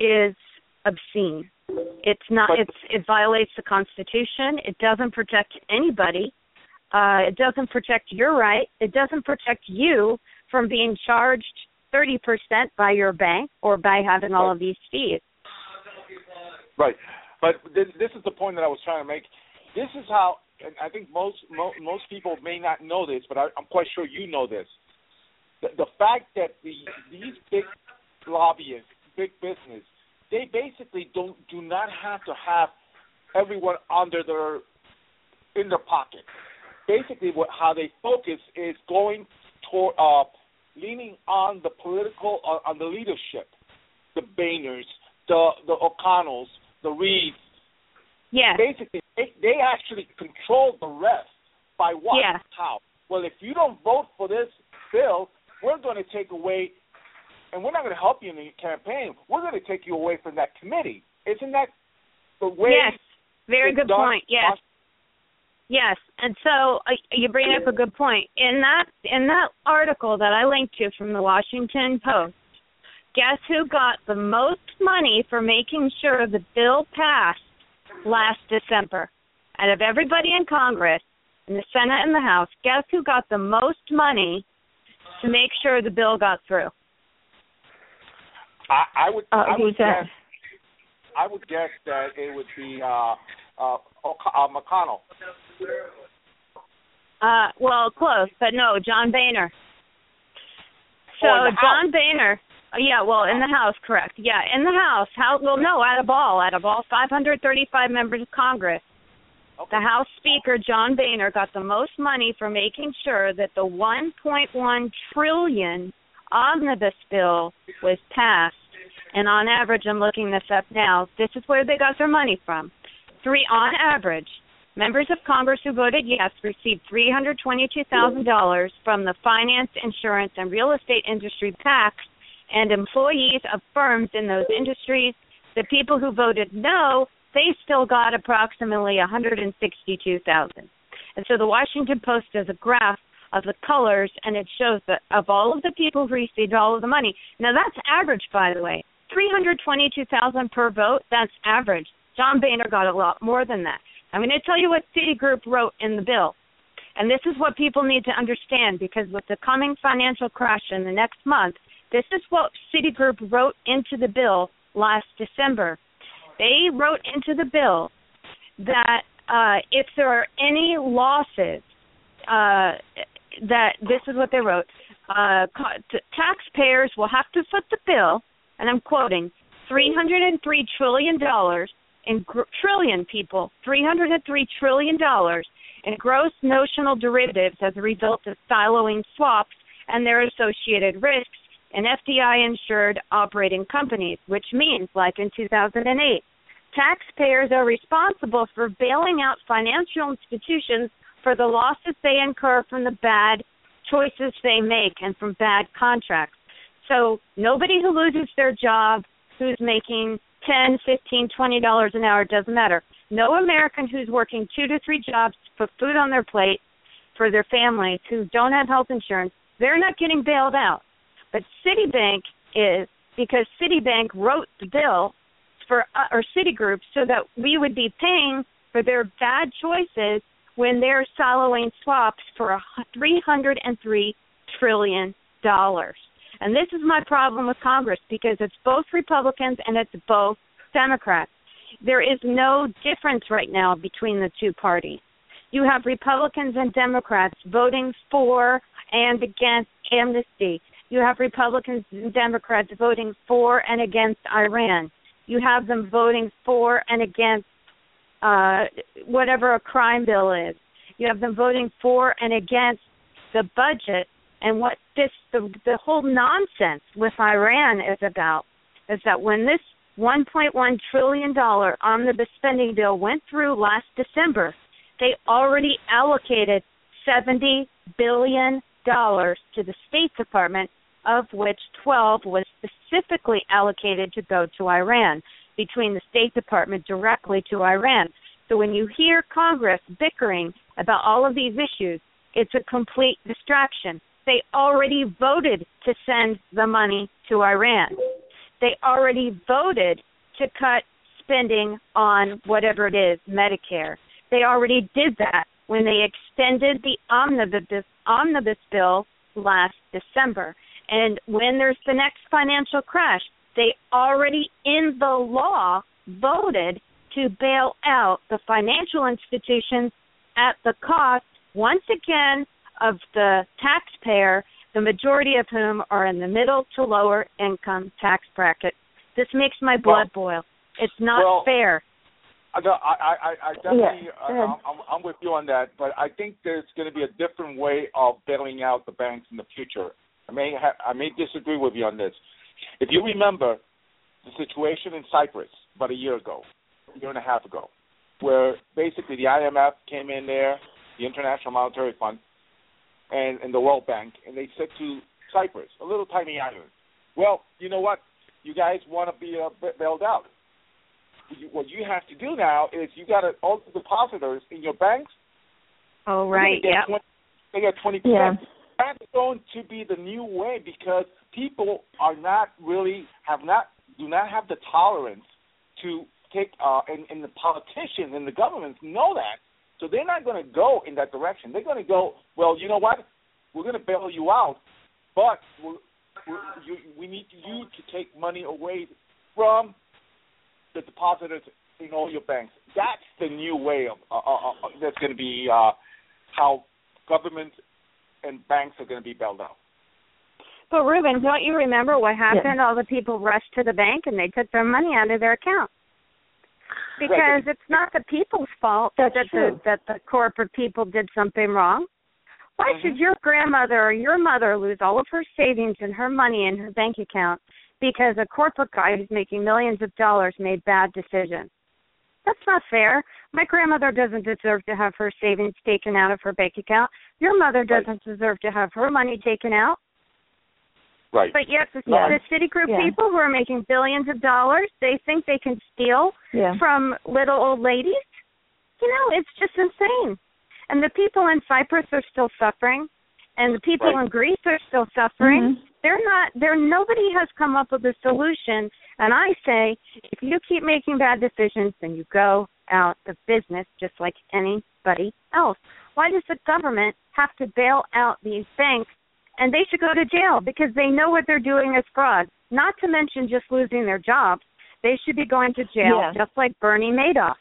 is obscene. It's not it's it violates the constitution. It doesn't protect anybody. Uh it doesn't protect your right. It doesn't protect you from being charged 30% by your bank or by having all of these fees. Right. But this, is the point that I was trying to make. This is how, and I think most mo, most people may not know this, but I, I'm quite sure you know this. The, the fact that the these big lobbyists, big business, they basically don't do not have to have everyone under their in their pocket. Basically, what how they focus is going toward uh, leaning on the political, uh, on the leadership, the Boehners, the the O'Connells, the Reids. Yeah. Basically, they, they actually control the rest by what? Yeah. How? Well, if you don't vote for this bill, we're going to take away, and we're not going to help you in the campaign. We're going to take you away from that committee. Isn't that the way? Yes. Very good done? point. Yes. Yes, and so uh, you bring up a good point. In that in that article that I linked to from the Washington Post, guess who got the most money for making sure the bill passed last December? Out of everybody in Congress, in the Senate and the House, guess who got the most money to make sure the bill got through? I, I would. Uh, I would who's that? guess. I would guess that it would be uh, uh, O'C- uh, well, close, but no, John Boehner. So Oh, John Boehner, uh, yeah, well, in the House, correct? Yeah, in the House. How? Well, no, out of all, out of all 535 members of Congress, Okay. the House Speaker John Boehner got the most money for making sure that the 1.1 trillion omnibus bill was passed. And on average, I'm looking this up now. This is where they got their money from. Three on average, members of Congress who voted yes received $322,000 from the finance, insurance, and real estate industry PACs and employees of firms in those industries. The people who voted no they still got approximately 162,000. And so the Washington Post does a graph of the colors, and it shows that of all of the people who received all of the money. Now that's average, by the way. 322,000 per vote. That's average. John Boehner got a lot more than that. I'm going to tell you what Citigroup wrote in the bill. And this is what people need to understand because with the coming financial crash in the next month, this is what Citigroup wrote into the bill last December they wrote into the bill that uh, if there are any losses, uh, that this is what they wrote: uh, taxpayers will have to foot the bill, and I'm quoting, 303 trillion in gr- trillion people, 303 trillion dollars in gross notional derivatives as a result of siloing swaps and their associated risks in FDI insured operating companies, which means, like in 2008, taxpayers are responsible for bailing out financial institutions for the losses they incur from the bad choices they make and from bad contracts. So nobody who loses their job, who's making ten, fifteen, twenty dollars an hour doesn't matter. No American who's working two to three jobs to put food on their plate for their families who don't have health insurance, they're not getting bailed out. But Citibank is because Citibank wrote the bill for uh, or Citigroup so that we would be paying for their bad choices when they're siloing swaps for a 303 trillion dollars. And this is my problem with Congress because it's both Republicans and it's both Democrats. There is no difference right now between the two parties. You have Republicans and Democrats voting for and against amnesty. You have Republicans and Democrats voting for and against Iran. You have them voting for and against uh, whatever a crime bill is. You have them voting for and against the budget and what this the the whole nonsense with Iran is about is that when this 1.1 trillion dollar omnibus spending bill went through last December, they already allocated 70 billion dollars to the State Department, of which 12 was specifically allocated to go to Iran between the State Department directly to Iran. So when you hear Congress bickering about all of these issues, it's a complete distraction. They already voted to send the money to Iran. They already voted to cut spending on whatever it is, Medicare. They already did that when they extended the omnibus omnibus bill last December. And when there's the next financial crash, they already in the law voted to bail out the financial institutions at the cost once again of the taxpayer, the majority of whom are in the middle to lower income tax bracket. This makes my blood boil. It's not well, fair. I, I, I, I definitely, Yeah, uh, go ahead. I'm, I'm with you on that, but I think there's going to be a different way of bailing out the banks in the future. I may ha- I may disagree with you on this. If you remember the situation in Cyprus about a year ago, a year and a half ago, where basically the IMF came in there, the International Monetary Fund, and, and the World Bank, and they said to Cyprus, a little tiny island, well, you know what? You guys want to be uh, bailed out. What you have to do now is you got to all the depositors in your banks. Oh right, yeah. They got twenty percent. Yeah. That's going to be the new way because people are not really have not do not have the tolerance to take uh and, and the politicians and the governments know that. So they're not going to go in that direction. They're going to go, well, you know what? We're going to bail you out, but we're, we're, you, we need you to take money away from the depositors in all your banks. That's the new way of uh, uh, uh that's going to be uh, how government and banks are going to be bailed out. But Ruben, don't you remember what happened? Yeah. All the people rushed to the bank and they took their money out of their account. Because right. it's not the people's fault That's that true. the that the corporate people did something wrong. Why mm-hmm. should your grandmother or your mother lose all of her savings and her money in her bank account because a corporate guy who's making millions of dollars made bad decisions? That's not fair. My grandmother doesn't deserve to have her savings taken out of her bank account. Your mother doesn't right. deserve to have her money taken out. Right. But yet, the, Yeah. the Citigroup Yeah. people who are making billions of dollars, they think they can steal Yeah. from little old ladies. You know, it's just insane. And the people in Cyprus are still suffering, and the people Right. in Greece are still suffering. Mhm. They're not. There. Nobody has come up with a solution. And I say, if you keep making bad decisions, then you go out of business, just like anybody else. Why does the government have to bail out these banks and they should go to jail because they know what they're doing is fraud. Not to mention just losing their jobs. They should be going to jail Yeah. just like Bernie Madoff.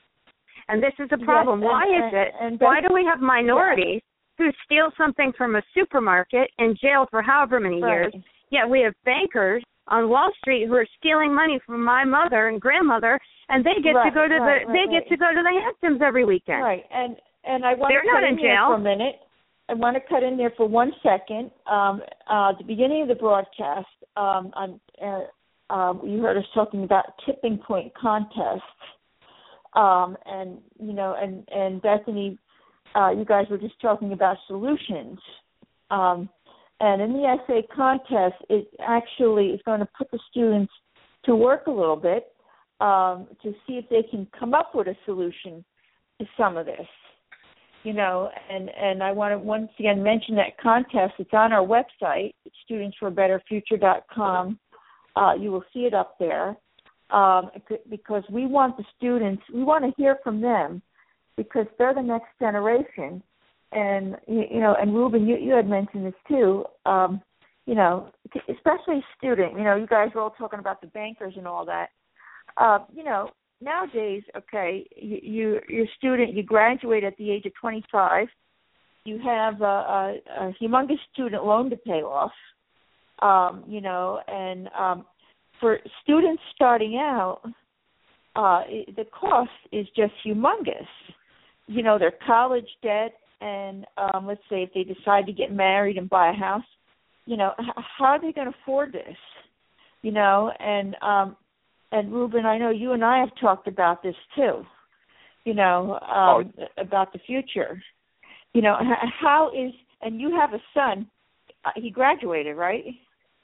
And this is a problem. Yes, Why and- is it? and- and why do we have minorities who steal something from a supermarket in jail for however many years? Right. Yet we have bankers on Wall Street who are stealing money from my mother and grandmother and they get to go to right, the they right, get to go to the Hamptons every weekend. Right, and and I want They're to not in jail. for a minute. I want to cut in there for one second. Um, uh, at the beginning of the broadcast, um, uh, um, you heard us talking about tipping point contests, um, and you know, and and Bethany, uh, you guys were just talking about solutions. Um, and in the essay contest, it actually is going to put the students to work a little bit um, to see if they can come up with a solution to some of this. You know, and and I want to once again mention that contest. It's on our website, studentsforabetterfuture.com. Uh, you will see it up there um, because we want the students. We want to hear from them because they're the next generation. And you, you know, and Ruben, you you had mentioned this too. Um, you know, especially student. You know, you guys were all talking about the bankers and all that. Uh, you know, nowadays, okay, you, you you're a student, you graduate at the age of 25, you have a, a, a humongous student loan to pay off, um, you know, and um, for students starting out, uh, the cost is just humongous. You know, their college debt, and um, let's say if they decide to get married and buy a house, you know, h- how are they going to afford this? You know, and um, and Ruben, I know you and I have talked about this too. You know, um, oh. about the future. You know, how is and you have a son. Uh, he graduated, right?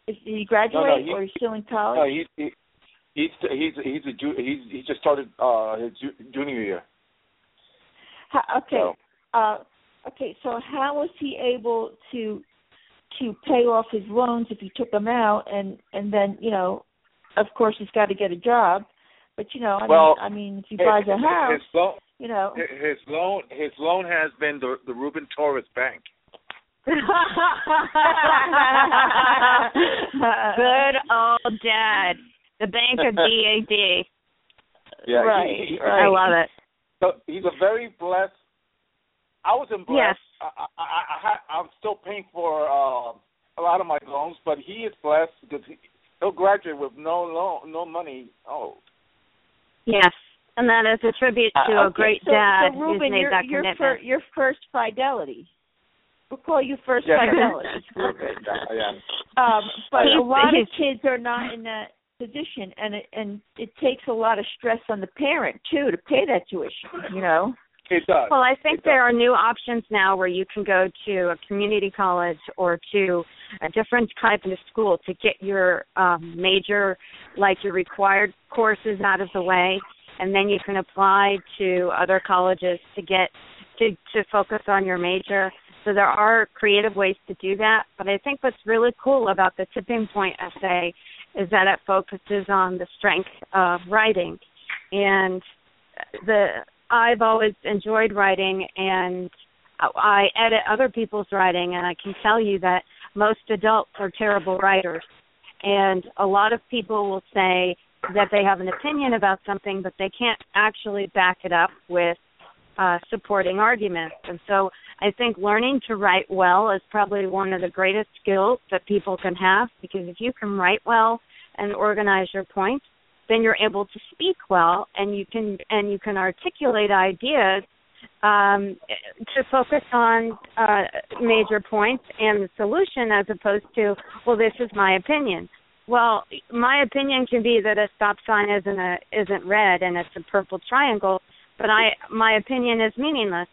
Is did he graduate no, no, he, or is he still in college? No, he, he, he's he's he's a he's he just started uh his junior year. How, okay. So. Uh, okay. So how was he able to to pay off his loans if he took them out and and then you know of course he's got to get a job. But you know, I well, mean, I mean, if he buys a house, his loan, you know, his loan, his loan has been the the Ruben Torres Bank. Good old dad, the bank of DAD. Yeah, right, he, he, right. I love it. So he's a very blessed. I was in blessed. Yes. I, I, I, I, I'm still paying for uh, a lot of my loans, but he is blessed because he, he'll graduate with no loan, no money owed. Yes, and that is a tribute to uh, a great so, dad so Ruben, who's made you're, that you're commitment. For, your first fidelity. We'll call you first Yes. psychologist. okay, yeah. Um, but a lot of kids are not in that position, and it, and it takes a lot of stress on the parent too to pay that tuition. You know. It does. Well, I think It there are new options now where you can go to a community college or to a different type of school to get your um, major, like your required courses out of the way, and then you can apply to other colleges to get to to focus on your major. So there are creative ways to do that. But I think what's really cool about the tipping point essay is that it focuses on the strength of writing, and the I've always enjoyed writing and I edit other people's writing and I can tell you that most adults are terrible writers. And a lot of people will say that they have an opinion about something but they can't actually back it up with uh supporting arguments. And so I think learning to write well is probably one of the greatest skills that people can have because if you can write well and organize your points, then you're able to speak well and you can and you can articulate ideas um, to focus on uh, major points and the solution as opposed to well this is my opinion. Well my opinion can be that a stop sign isn't a isn't red and it's a purple triangle but i my opinion is meaningless.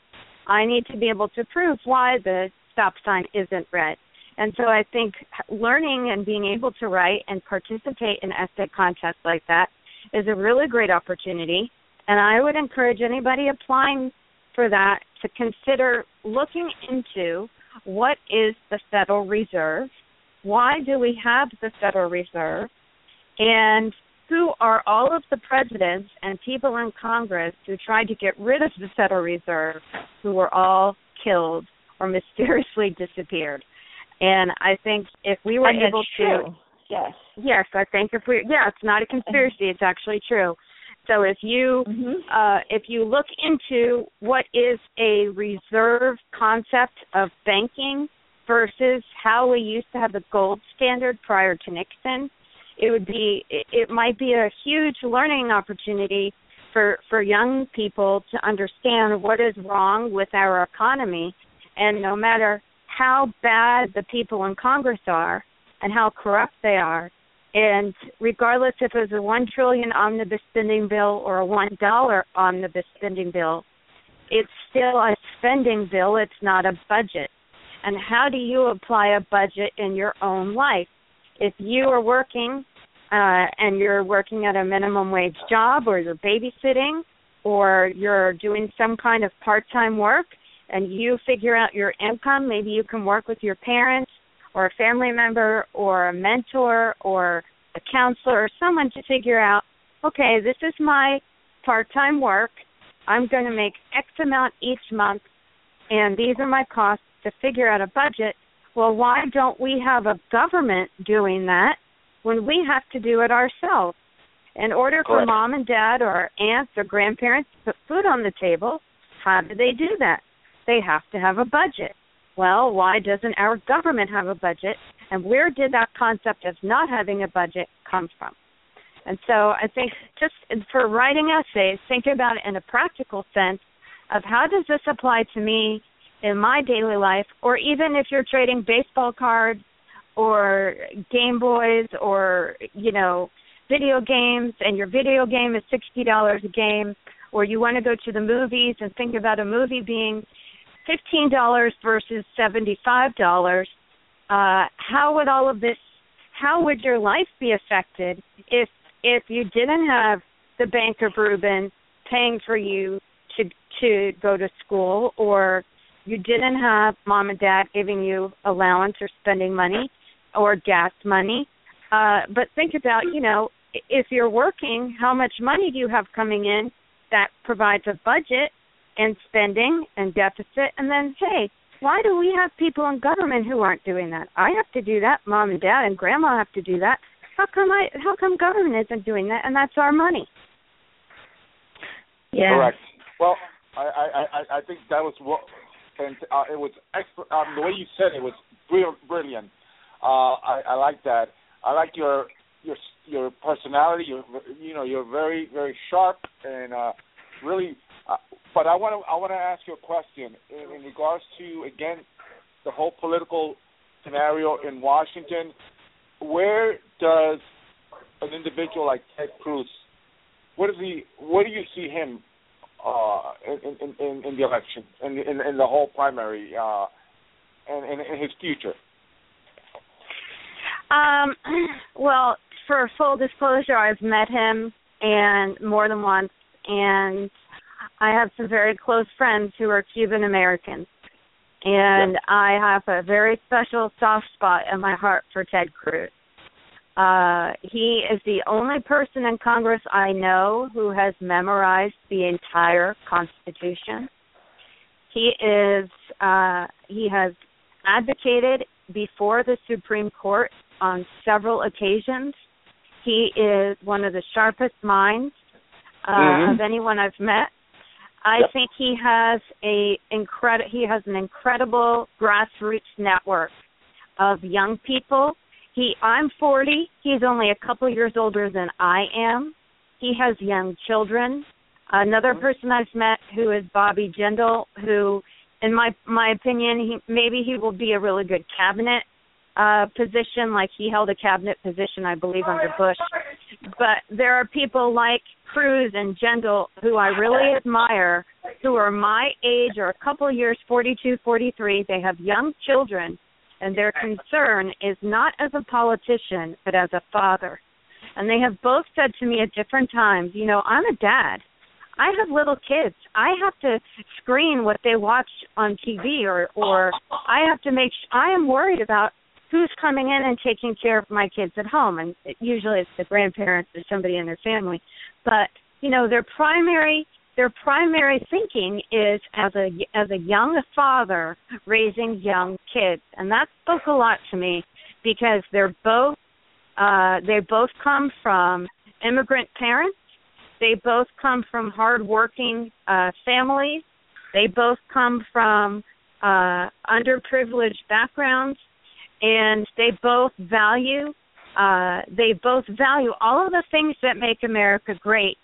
I need to be able to prove why the stop sign isn't red. And so I think learning and being able to write and participate in essay contests like that is a really great opportunity. And I would encourage anybody applying for that to consider looking into what is the Federal Reserve, why do we have the Federal Reserve, and who are all of the presidents and people in Congress who tried to get rid of the Federal Reserve who were all killed or mysteriously disappeared. And I think if we were able that's to true. Yes. Yes, I think if we yeah, it's not a conspiracy, it's actually true. So if you hmm uh if you look into what is a reserve concept of banking versus how we used to have the gold standard prior to Nixon, it would be it might be a huge learning opportunity for for young people to understand what is wrong with our economy and no matter how bad the people in Congress are and how corrupt they are. And regardless if it was a one trillion omnibus spending bill or a one dollar omnibus spending bill, it's still a spending bill, it's not a budget. And how do you apply a budget in your own life? If you are working uh, and you're working at a minimum wage job or you're babysitting or you're doing some kind of part time work, and you figure out your income, maybe you can work with your parents or a family member or a mentor or a counselor or someone to figure out, okay, this is my part-time work. I'm going to make X amount each month and these are my costs to figure out a budget. Well, why don't we have a government doing that when we have to do it ourselves? In order for Correct. mom and dad or aunts or grandparents to put food on the table, how do they do that? they have to have a budget. Well, why doesn't our government have a budget? And where did that concept of not having a budget come from? And so I think just for writing essays, think about it in a practical sense of how does this apply to me in my daily life, or even if you're trading baseball cards or Game Boys or, you know, video games and your video game is $60 a game, or you want to go to the movies and think about a movie being fifteen dollars versus seventy five dollars. Uh how would all of this how would your life be affected if if you didn't have the bank of Ruben paying for you to to go to school or you didn't have mom and dad giving you allowance or spending money or gas money? Uh but think about you know if you're working how much money do you have coming in that provides a budget and spending and deficit and then hey why do we have people in government who aren't doing that i have to do that mom and dad and grandma have to do that how come i how come government isn't doing that and that's our money Yeah. Correct. Well, I I I, I think that was what, and uh, it was exp- um, the way you said it was brilliant. Uh, I I like that. I like your your your personality. You're you know you're very very sharp and uh, really. Uh, but I want to I want to ask you a question in, in regards to again the whole political scenario in Washington, where does an individual like Ted Cruz, what is he? Where do you see him uh, in, in, in, in the election, in, in, in the whole primary, uh, and in, in his future? Um, well, for full disclosure, I've met him and more than once, and I have some very close friends who are Cuban Americans, and Yeah. I have a very special soft spot in my heart for Ted Cruz. Uh, he is the only person in Congress I know who has memorized the entire Constitution. He is uh, he has advocated before the Supreme Court on several occasions. He is one of the sharpest minds uh, Mhm. of anyone I've met. I Yep. think he has a incredible he has an incredible grassroots network of young people. He I'm 40. He's only a couple years older than I am. He has young children. Another person I've met who is Bobby Jindal, who, in my my opinion, he maybe he will be a really good cabinet uh position, like he held a cabinet position, I believe, under Bush. But there are people like Cruz and Jindal who I really admire, who are my age or a couple years, 42, 43. They have young children, and their concern is not as a politician, but as a father. And they have both said to me at different times, you know, I'm a dad. I have little kids. I have to screen what they watch on TV or or I have to make sh- I am worried about who's coming in and taking care of my kids at home and usually it's the grandparents or somebody in their family. But, you know, their primary their primary thinking is as a as a young father raising young kids. And that spoke a lot to me because they're both uh they both come from immigrant parents they both come from hardworking uh, families. They both come from uh, underprivileged backgrounds, and they both value uh, they both value all of the things that make America great.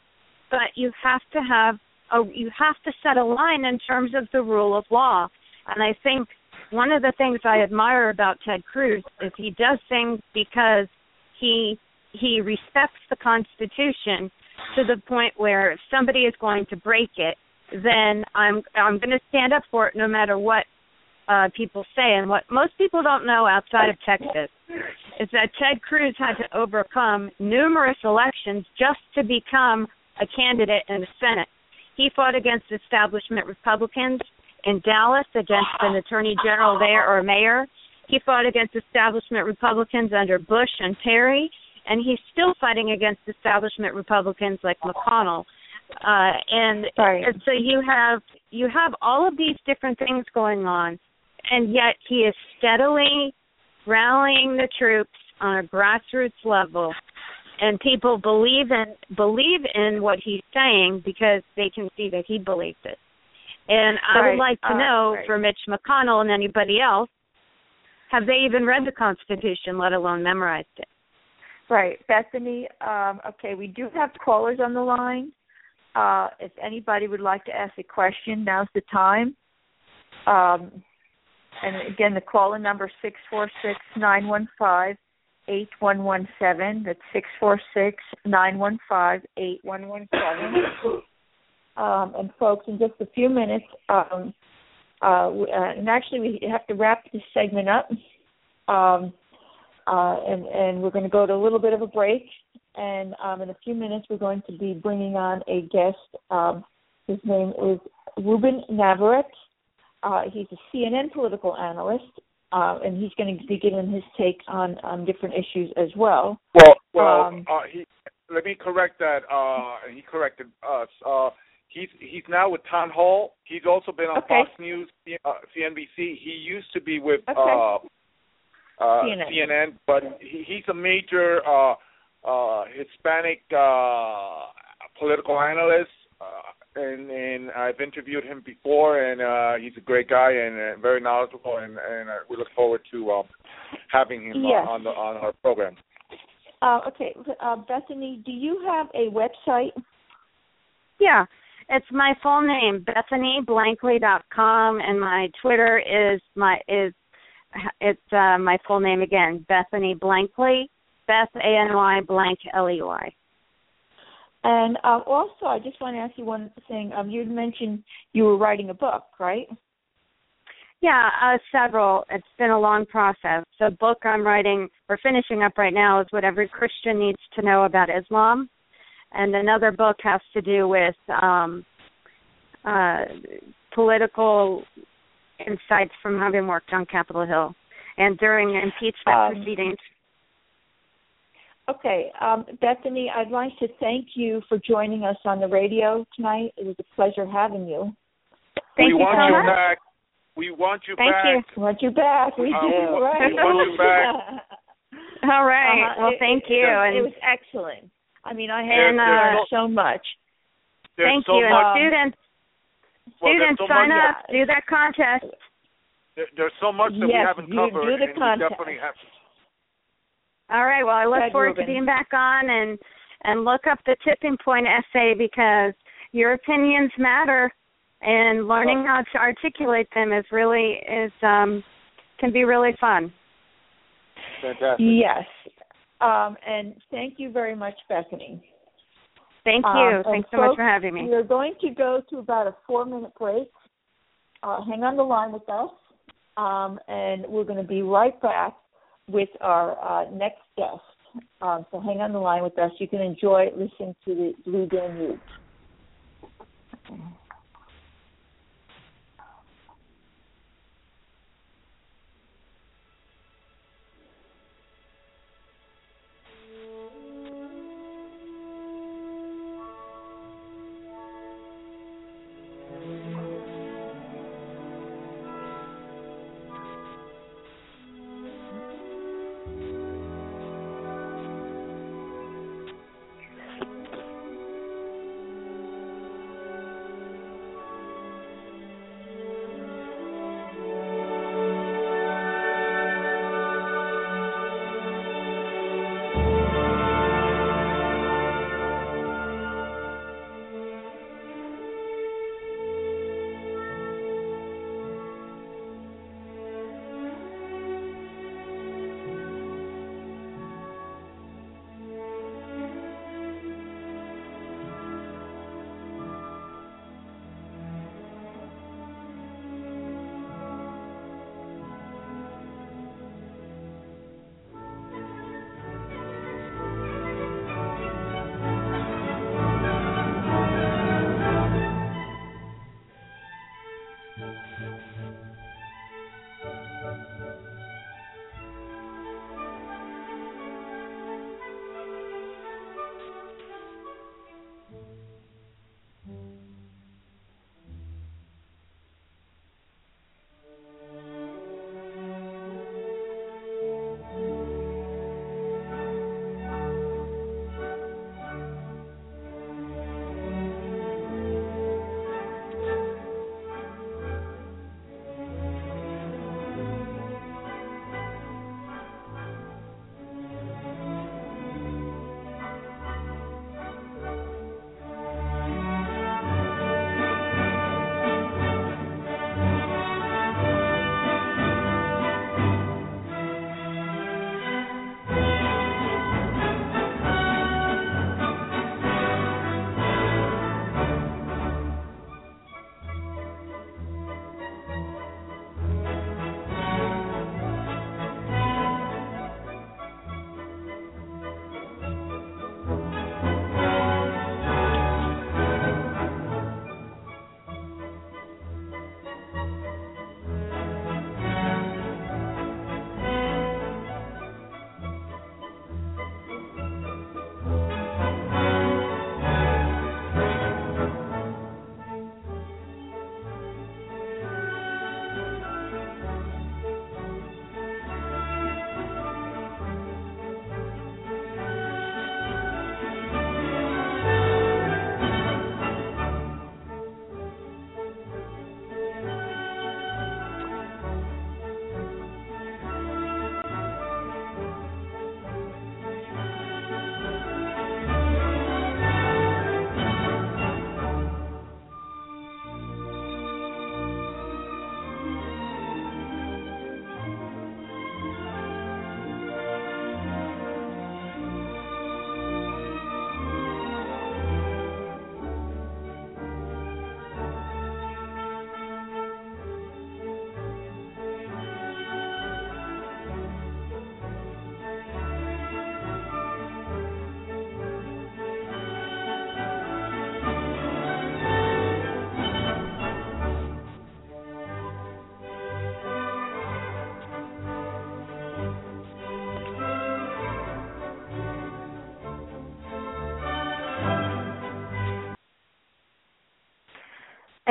But you have to have a, you have to set a line in terms of the rule of law. And I think one of the things I admire about Ted Cruz is he does things because he he respects the Constitution to the point where if somebody is going to break it, then I'm I'm going to stand up for it no matter what uh people say. And what most people don't know outside of Texas is that Ted Cruz had to overcome numerous elections just to become a candidate in the Senate. He fought against establishment Republicans in Dallas against an attorney general there or a mayor. He fought against establishment Republicans under Bush and Perry and he's still fighting against establishment Republicans like McConnell. Uh, and, Right. so you have you have all of these different things going on, and yet he is steadily rallying the troops on a grassroots level, and people believe in believe in what he's saying because they can see that he believes it. And I Right. would like to Uh, know right. for Mitch McConnell and anybody else, have they even read the Constitution, let alone memorized it? Right, Bethany. Um, okay, we do have callers on the line. Uh, if anybody would like to ask a question, now's the time. Um, and again, the caller number six four six nine one five eight one one seven. That's six four six nine one five eight one one seven. Um, and folks, in just a few minutes, um, uh, uh, and actually we have to wrap this segment up. Um, uh, and and we're going to go to a little bit of a break. And um, in a few minutes, we're going to be bringing on a guest. Um, his name is Ruben Navarrete. Uh, he's a CNN political analyst, uh, and he's going to be giving his take on on different issues as well. Well, well, Um, uh, he, let me correct that. Uh, he corrected us. Uh, he's he's now with Town Hall. He's also been on Okay. Fox News, uh, CNBC. He used to be with Okay. uh, uh, CNN. CNN, but he, he's a major uh, uh, Hispanic uh, political analyst. Uh, and and I've interviewed him before, and uh, he's a great guy and uh, very knowledgeable, and and uh, we look forward to um, having him Yes. uh, on the on our program. Uh, okay, uh, Bethany, do you have a website? Yeah. It's my full name, BethanyBlankley.com, and my Twitter is my is it's uh, my full name again, Bethany Blankley, Beth A N Y blank L E Y. And uh, also, I just want to ask you one thing. Um, you mentioned you were writing a book, right? Yeah, uh, several. It's been a long process. The book I'm writing or finishing up right now is what every Christian needs to know about Islam, and another book has to do with um, uh, political insights from having worked on Capitol Hill and during impeachment um, proceedings. Okay, um, Bethany, I'd like to thank you for joining us on the radio tonight. It was a pleasure having you. Thank we you want so you much. back. We want you Thank back. You. We want you back. We uh, do. Right. We want you back. All right. Uh-huh. Well, it, thank you. It, and it was excellent. I mean, I had uh, so, so much. Thank so you. Much, students, well, students, so sign much, up. Do that contest. There, there's so much that yes, we haven't you covered, do the and contest. we definitely have. All right. Well, I look Good, forward to being back on and and look up the tipping point essay because your opinions matter, and learning how to articulate them is really is um can be really fun. Fantastic. Yes. Um, and thank you very much, Bethany. Thank Um, you. and Thanks so folks, much for having me. We're going to go to about a four minute break. Uh, hang on the line with us, um, and we're going to be right back with our uh, next guest. Um, so hang on the line with us. You can enjoy listening to the Blue Danube.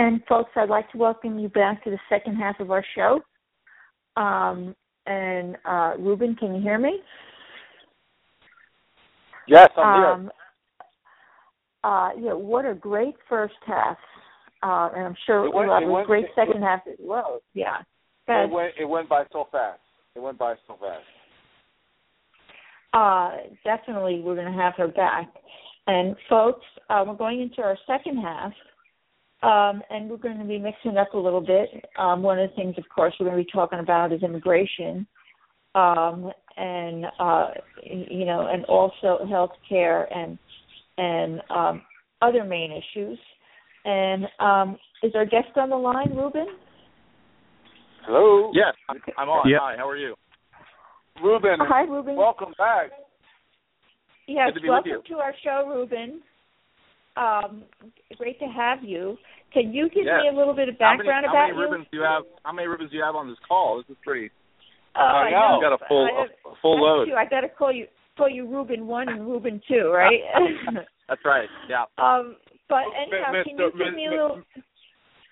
And folks, I'd like to welcome you back to the second half of our show. Um, and uh, Ruben, can you hear me? Yes, I'm um, here. Uh, yeah, what a great first half, uh, and I'm sure It we'll have a great it- second half as well. Yeah. It went it went by so fast. It went by so fast. uh, definitely we're going to have her back. And folks, uh, we're going into our second half, um, and we're going to be mixing up a little bit. Um, one of the things, of course, we're going to be talking about is immigration, um, and uh, you know, and also health care and and um, other main issues. And um, is our guest on the line, Ruben? Hello. Yes, I'm, I'm on. Yep. Hi, how are you? Ruben. Hi, Ruben. Welcome back. Yes, Good to be with welcome to our show, Ruben. Um, great to have you. Can you give Yes. me a little bit of How many, background how about many you? do you have? How many ribbons do you have on this call? This is pretty. Oh, I know. know. You got a full I, a, a full that's load. true. I got to call you call you Ruben one and Ruben two, right? That's right. Yeah. um, but M- anyhow, can Mr. you give me a M- little?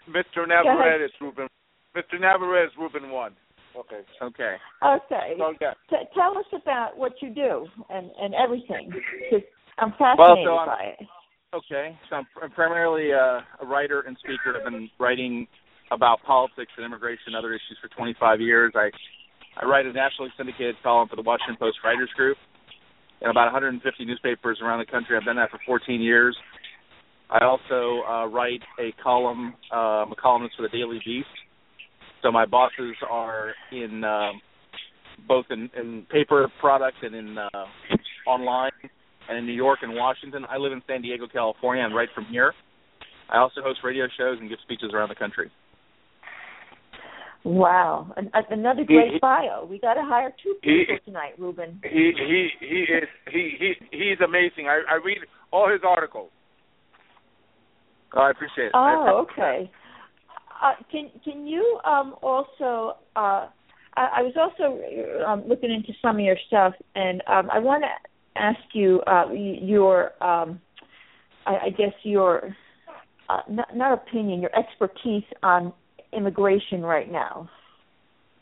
Mr. ahead. Navarrette is Ruben. Mr. Navarrette is Ruben one. Okay. Okay. Okay, So. T- tell us about what you do and and everything, because I'm Well, fascinated so I'm- by it. Okay. So I'm pr- primarily uh, a writer and speaker. I've been writing about politics and immigration and other issues for 25 years. I I write a nationally syndicated column for the Washington Post Writers Group in about 150 newspapers around the country. I've done that for 14 years. I also uh, write a column. Uh, I'm a columnist for the Daily Beast. So my bosses are in um, both in, in paper product and in uh, online, and in New York and Washington. I live in San Diego, California, and write from here. I also host radio shows and give speeches around the country. Wow, An- another great he- bio. We got to hire two He- people tonight, Ruben. He he he is he he he's amazing. I I read all his articles. Oh, I appreciate it. Oh, appreciate okay. Uh, can can you um, also? Uh, I, I was also um, looking into some of your stuff, and um, I want to ask you uh, your, um, I, I guess your, uh, not, not opinion, your expertise on immigration right now,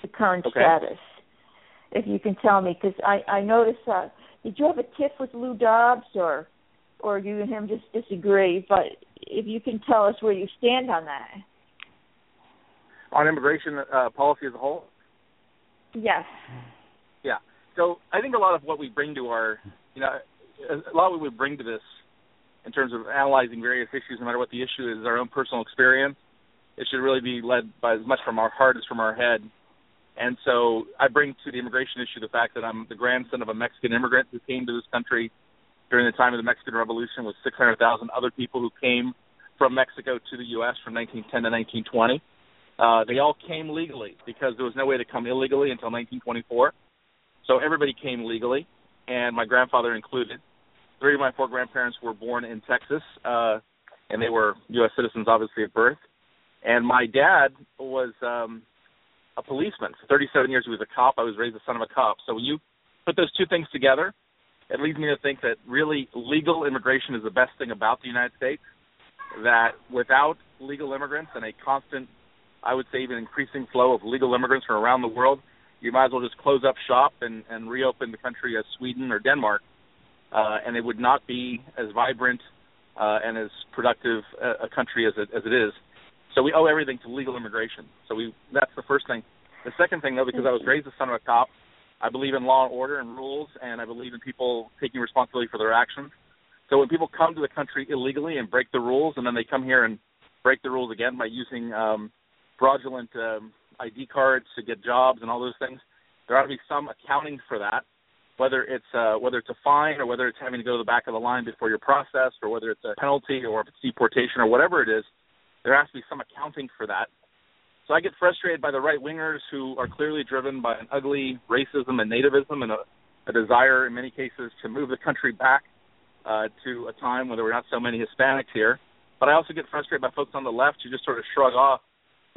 the current Okay. status. If you can tell me, because I I noticed. Uh, did you have a tiff with Lou Dobbs, or or you and him just disagree? But if you can tell us where you stand on that. On immigration uh, policy as a whole, Yes. yeah. So I think a lot of what we bring to our, you know, a lot we bring to this, in terms of analyzing various issues, no matter what the issue is, our own personal experience. It should really be led by as much from our heart as from our head. And so I bring to the immigration issue the fact that I'm the grandson of a Mexican immigrant who came to this country during the time of the Mexican Revolution with 600,000 other people who came from Mexico to the U.S. from 1910 to 1920. Uh, they all came legally because there was no way to come illegally until 1924. So everybody came legally, and my grandfather included. Three of my four grandparents were born in Texas, uh, and they were U.S. citizens, obviously, at birth. And my dad was um, a policeman for 37 years. He was a cop. I was raised the son of a cop. So when you put those two things together, it leads me to think that really legal immigration is the best thing about the United States. That without legal immigrants and a constant, I would say even increasing flow of legal immigrants from around the world, you might as well just close up shop and, and reopen the country as Sweden or Denmark, uh, and it would not be as vibrant uh, and as productive a, a country as it, as it is. So we owe everything to legal immigration. So we that's the first thing. The second thing, though, because I was raised the son of a cop, I believe in law and order and rules, and I believe in people taking responsibility for their actions. So when people come to the country illegally and break the rules, and then they come here and break the rules again by using um, fraudulent um, ID cards to get jobs and all those things, there ought to be some accounting for that. Whether it's uh, whether it's a fine or whether it's having to go to the back of the line before you're processed, or whether it's a penalty or if it's deportation or whatever it is, there has to be some accounting for that. So I get frustrated by the right wingers who are clearly driven by an ugly racism and nativism and a, a desire in many cases to move the country back uh, to a time when there were not so many Hispanics here. But I also get frustrated by folks on the left who just sort of shrug off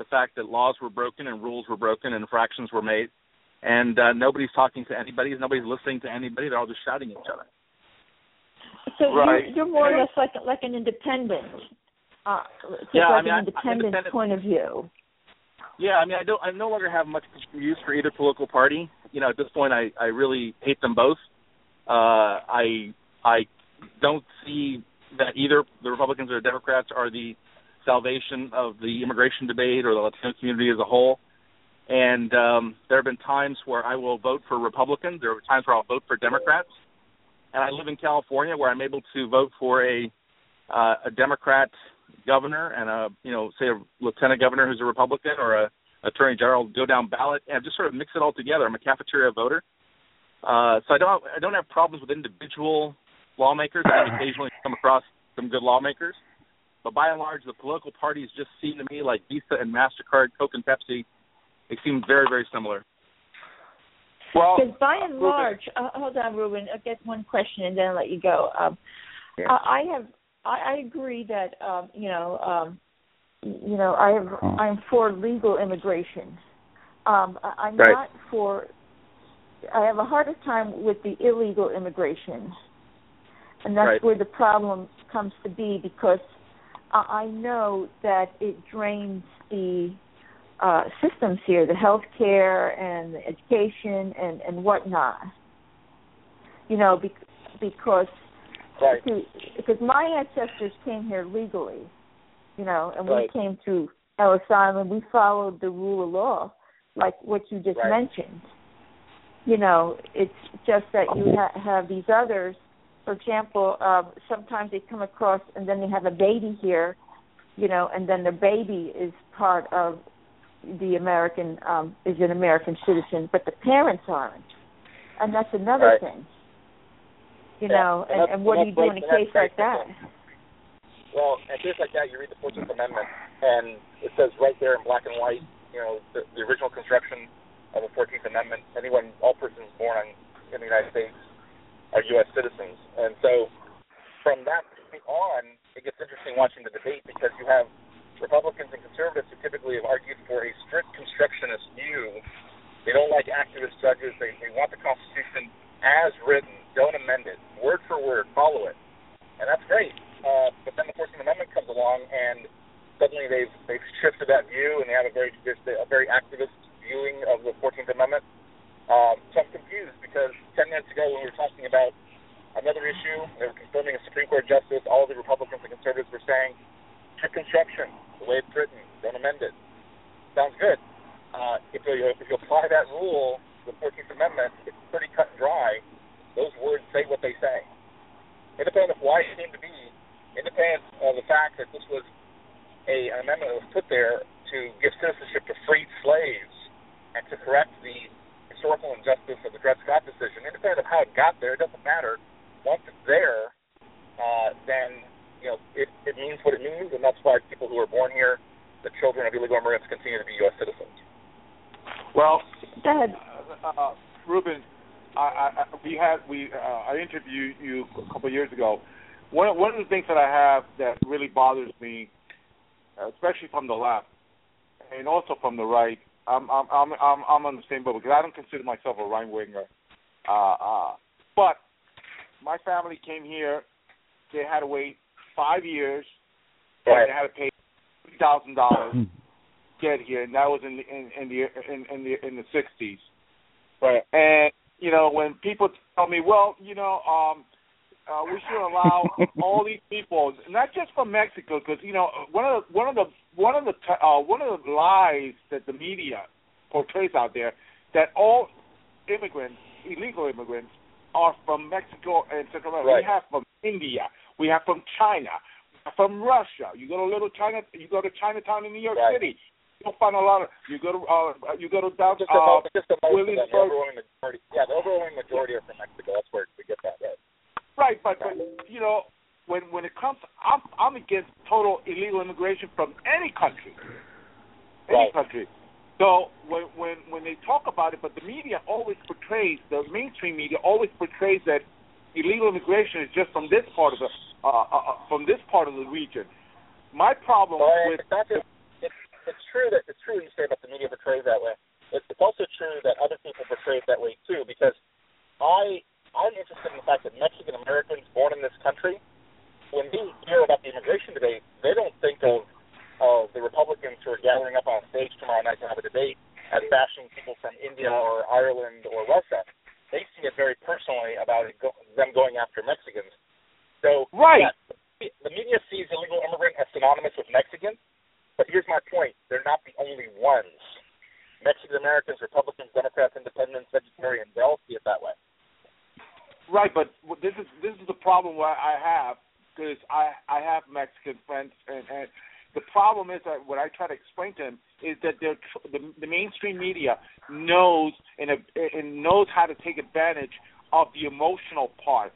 the fact that laws were broken and rules were broken and infractions were made, and uh, nobody's talking to anybody, nobody's listening to anybody. They're all just shouting at each other. So Right. you're, you're more or less like like an independent. uh, Yeah, like I mean, an independent, independent- point of view. Yeah, I mean, I don't. I no longer have much use for either political party. You know, at this point, I I really hate them both. Uh, I I don't see that either the Republicans or the Democrats are the salvation of the immigration debate or the Latino community as a whole. And um, there have been times where I will vote for Republicans. There are times where I'll vote for Democrats. And I live in California, where I'm able to vote for a uh, a Democrat governor and a you know say a lieutenant governor who's a Republican or a attorney general go down ballot and just sort of mix it all together. I'm a cafeteria voter, uh, so I don't I don't have problems with individual lawmakers. I occasionally come across some good lawmakers, but by and large, the political parties just seem to me like Visa and Mastercard, Coke and Pepsi. They seem very very similar. Well, Because by and Ruben- large, uh, hold on, Ruben. I'll get one question and then I'll let you go. Um, I, I have, I, I agree that um, you know, um, you know, I have, Oh. I'm for legal immigration. Um, I, I'm Right. not for. I have a harder time with the illegal immigration, and that's Right. where the problem comes to be because I know that it drains the uh, systems here, the healthcare and the education and and whatnot. You know, bec- because Right. to, because my ancestors came here legally, you know, and Right. we came through Ellis Island. We followed the rule of law, like what you just Right. mentioned. You know, it's just that you ha- have these others. For example, uh, sometimes they come across and then they have a baby here, you know, and then the baby is part of the American um, is an American citizen, but the parents aren't, and that's another Right. thing. You Yeah, know, and and, and what do you do in a case like that? Well, in a case like that, you read the Fourteenth Amendment, and it says right there in black and white, you know, the, the original construction of the Fourteenth Amendment. Anyone, all persons born in the United States are U.S. citizens, and so from that point on, it gets interesting watching the debate because you have Republicans and conservatives who typically have argued for a strict constructionist view. They don't like activist judges. They, they want the Constitution as written. Don't amend it, word for word. Follow it, and that's great. Uh, but then the Fourteenth Amendment comes along, and suddenly they've they've shifted that view, and they have a very a very activist viewing of the Fourteenth Amendment. Um, so I'm confused because ten minutes ago when we were talking about another issue, they were confirming a Supreme Court justice. All the Republicans and conservatives were saying strict construction, the way it's written, don't amend it. Sounds good. Uh, if you if you apply that rule, the Fourteenth Amendment, it's pretty cut and dry. Those words say what they say. Independent of why it came to be, independent of the fact that this was a an amendment that was put there to give citizenship to freed slaves and to correct the historical injustice of the Dred Scott decision. Independent of how it got there, it doesn't matter. Once it's there, uh, then you know it, it means what it means, and that's why people who are born here, the children of illegal immigrants, continue to be U.S. citizens. well, Go ahead. uh, Ruben, I, I, I- we had we uh, I interviewed you a couple of years ago. One one of the things that I have that really bothers me, uh, especially from the left, and also from the right, I'm I'm I'm I'm, I'm on the same boat because I don't consider myself a right winger. Uh, uh, but my family came here. They had to wait five years. Right. And they had to pay three thousand dollars to get here, and that was in the in, in the in, in the in the sixties. Right. And you know, when people tell me, well, you know, um, uh, we should allow all these people, not just from Mexico, because you know, one of the one of the one of the uh, one of the lies that the media portrays out there that all immigrants, illegal immigrants, are from Mexico and Central America. Right. We have from India, we have from China, from Russia. You go to little China, you go to Chinatown in New York Right. City. You'll find a lot of. You go to uh, you go to down Just a, uh, just a most the overwhelming majority. Yeah, the overwhelming majority are from Mexico. That's where we get that right. Right, but, but you know, when when it comes, I'm I'm against total illegal immigration from any country, any Right. country. So when when when they talk about it, but the media always portrays the mainstream media always portrays that illegal immigration is just from this part of the uh, uh, uh, from this part of the region. My problem Well, with it's not just it's it's true that it's true you say about the media portrays that way. It's, it's also true that other people portray it that way too. Because I I'm interested in the fact that Mexican Americans born in this country, when they hear about the immigration debate, they don't think of of the Republicans who are gathering up on stage tomorrow night to have a debate as bashing people from India or Ireland or Russia. They see it very personally about it go, them going after Mexicans. So Right. yeah, the media sees illegal immigrant as synonymous with Mexicans, but here's my point: they're not the only ones. Mexican Americans, Republicans, Democrats, Independents, vegetarians, they all see it that way. Right, but this is this is the problem where I have because I I have Mexican friends and, and the problem is that what I try to explain to them is that they're tr- the, the mainstream media knows and, and knows how to take advantage of the emotional part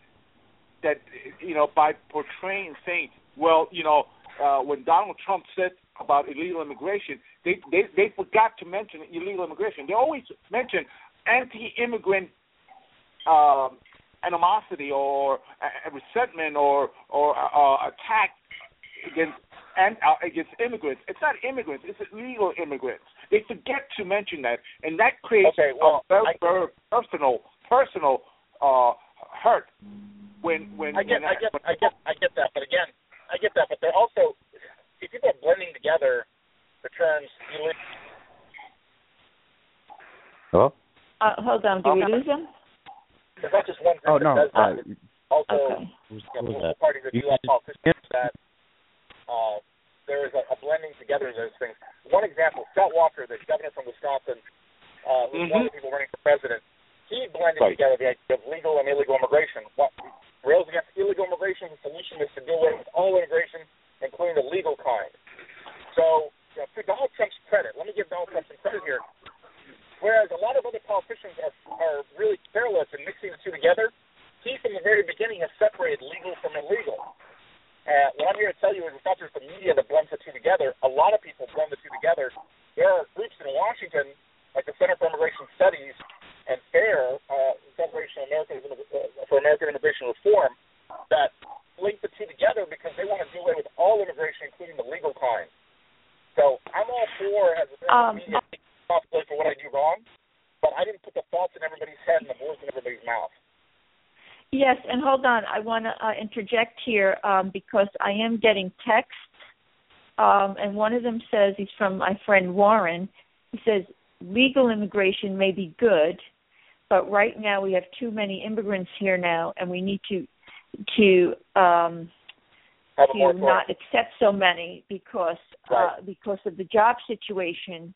that you know by portraying saying well you know uh, when Donald Trump said about illegal immigration they they they forgot to mention illegal immigration. They always mention anti-immigrant um, animosity or uh, resentment or or uh, attack against and uh, against immigrants. It's not immigrants; it's illegal immigrants. They forget to mention that, and that creates Okay, well, a very, very personal personal uh, hurt. When when I get, when I get, I get, I get that. But again, I get that. But they're also see people are blending together the terms illegal. Hello? Uh, hold on, did we lose him? There's not just one group Oh that no. does that. Uh, It's also Okay. who's, you know, who's political that? parties that do You- have politicians that uh, there is a, a blending together of those things. One example, Scott Walker, the governor from Wisconsin, uh, who's one of the people running for president, he blended Right. together the idea of legal and illegal immigration. What rails against illegal immigration, the solution is to deal with all immigration, including the legal kind. So, you know, to Donald Trump's credit, let me give Donald Trump some credit here. Whereas a lot of other politicians are are really careless in mixing the two together, he from the very beginning has separated legal from illegal. Uh, what I'm here to tell you is it's not just the media that blends the two together. A lot of people blend the two together. There are groups in Washington, like the Center for Immigration Studies and FAIR, uh, Federation of American uh, for American Immigration Reform, that link the two together because they want to do away with all immigration, including the legal kind. So I'm all for as a Um, media responsibility for what I do wrong, but I didn't put the thoughts in everybody's head and the words in everybody's mouth. Yes, and hold on, I want to uh, interject here um, because I am getting texts, um, and one of them says he's from my friend Warren. He says legal immigration may be good, but right now we have too many immigrants here now, and we need to to um, to not accept so many because uh, Right. because of the job situation,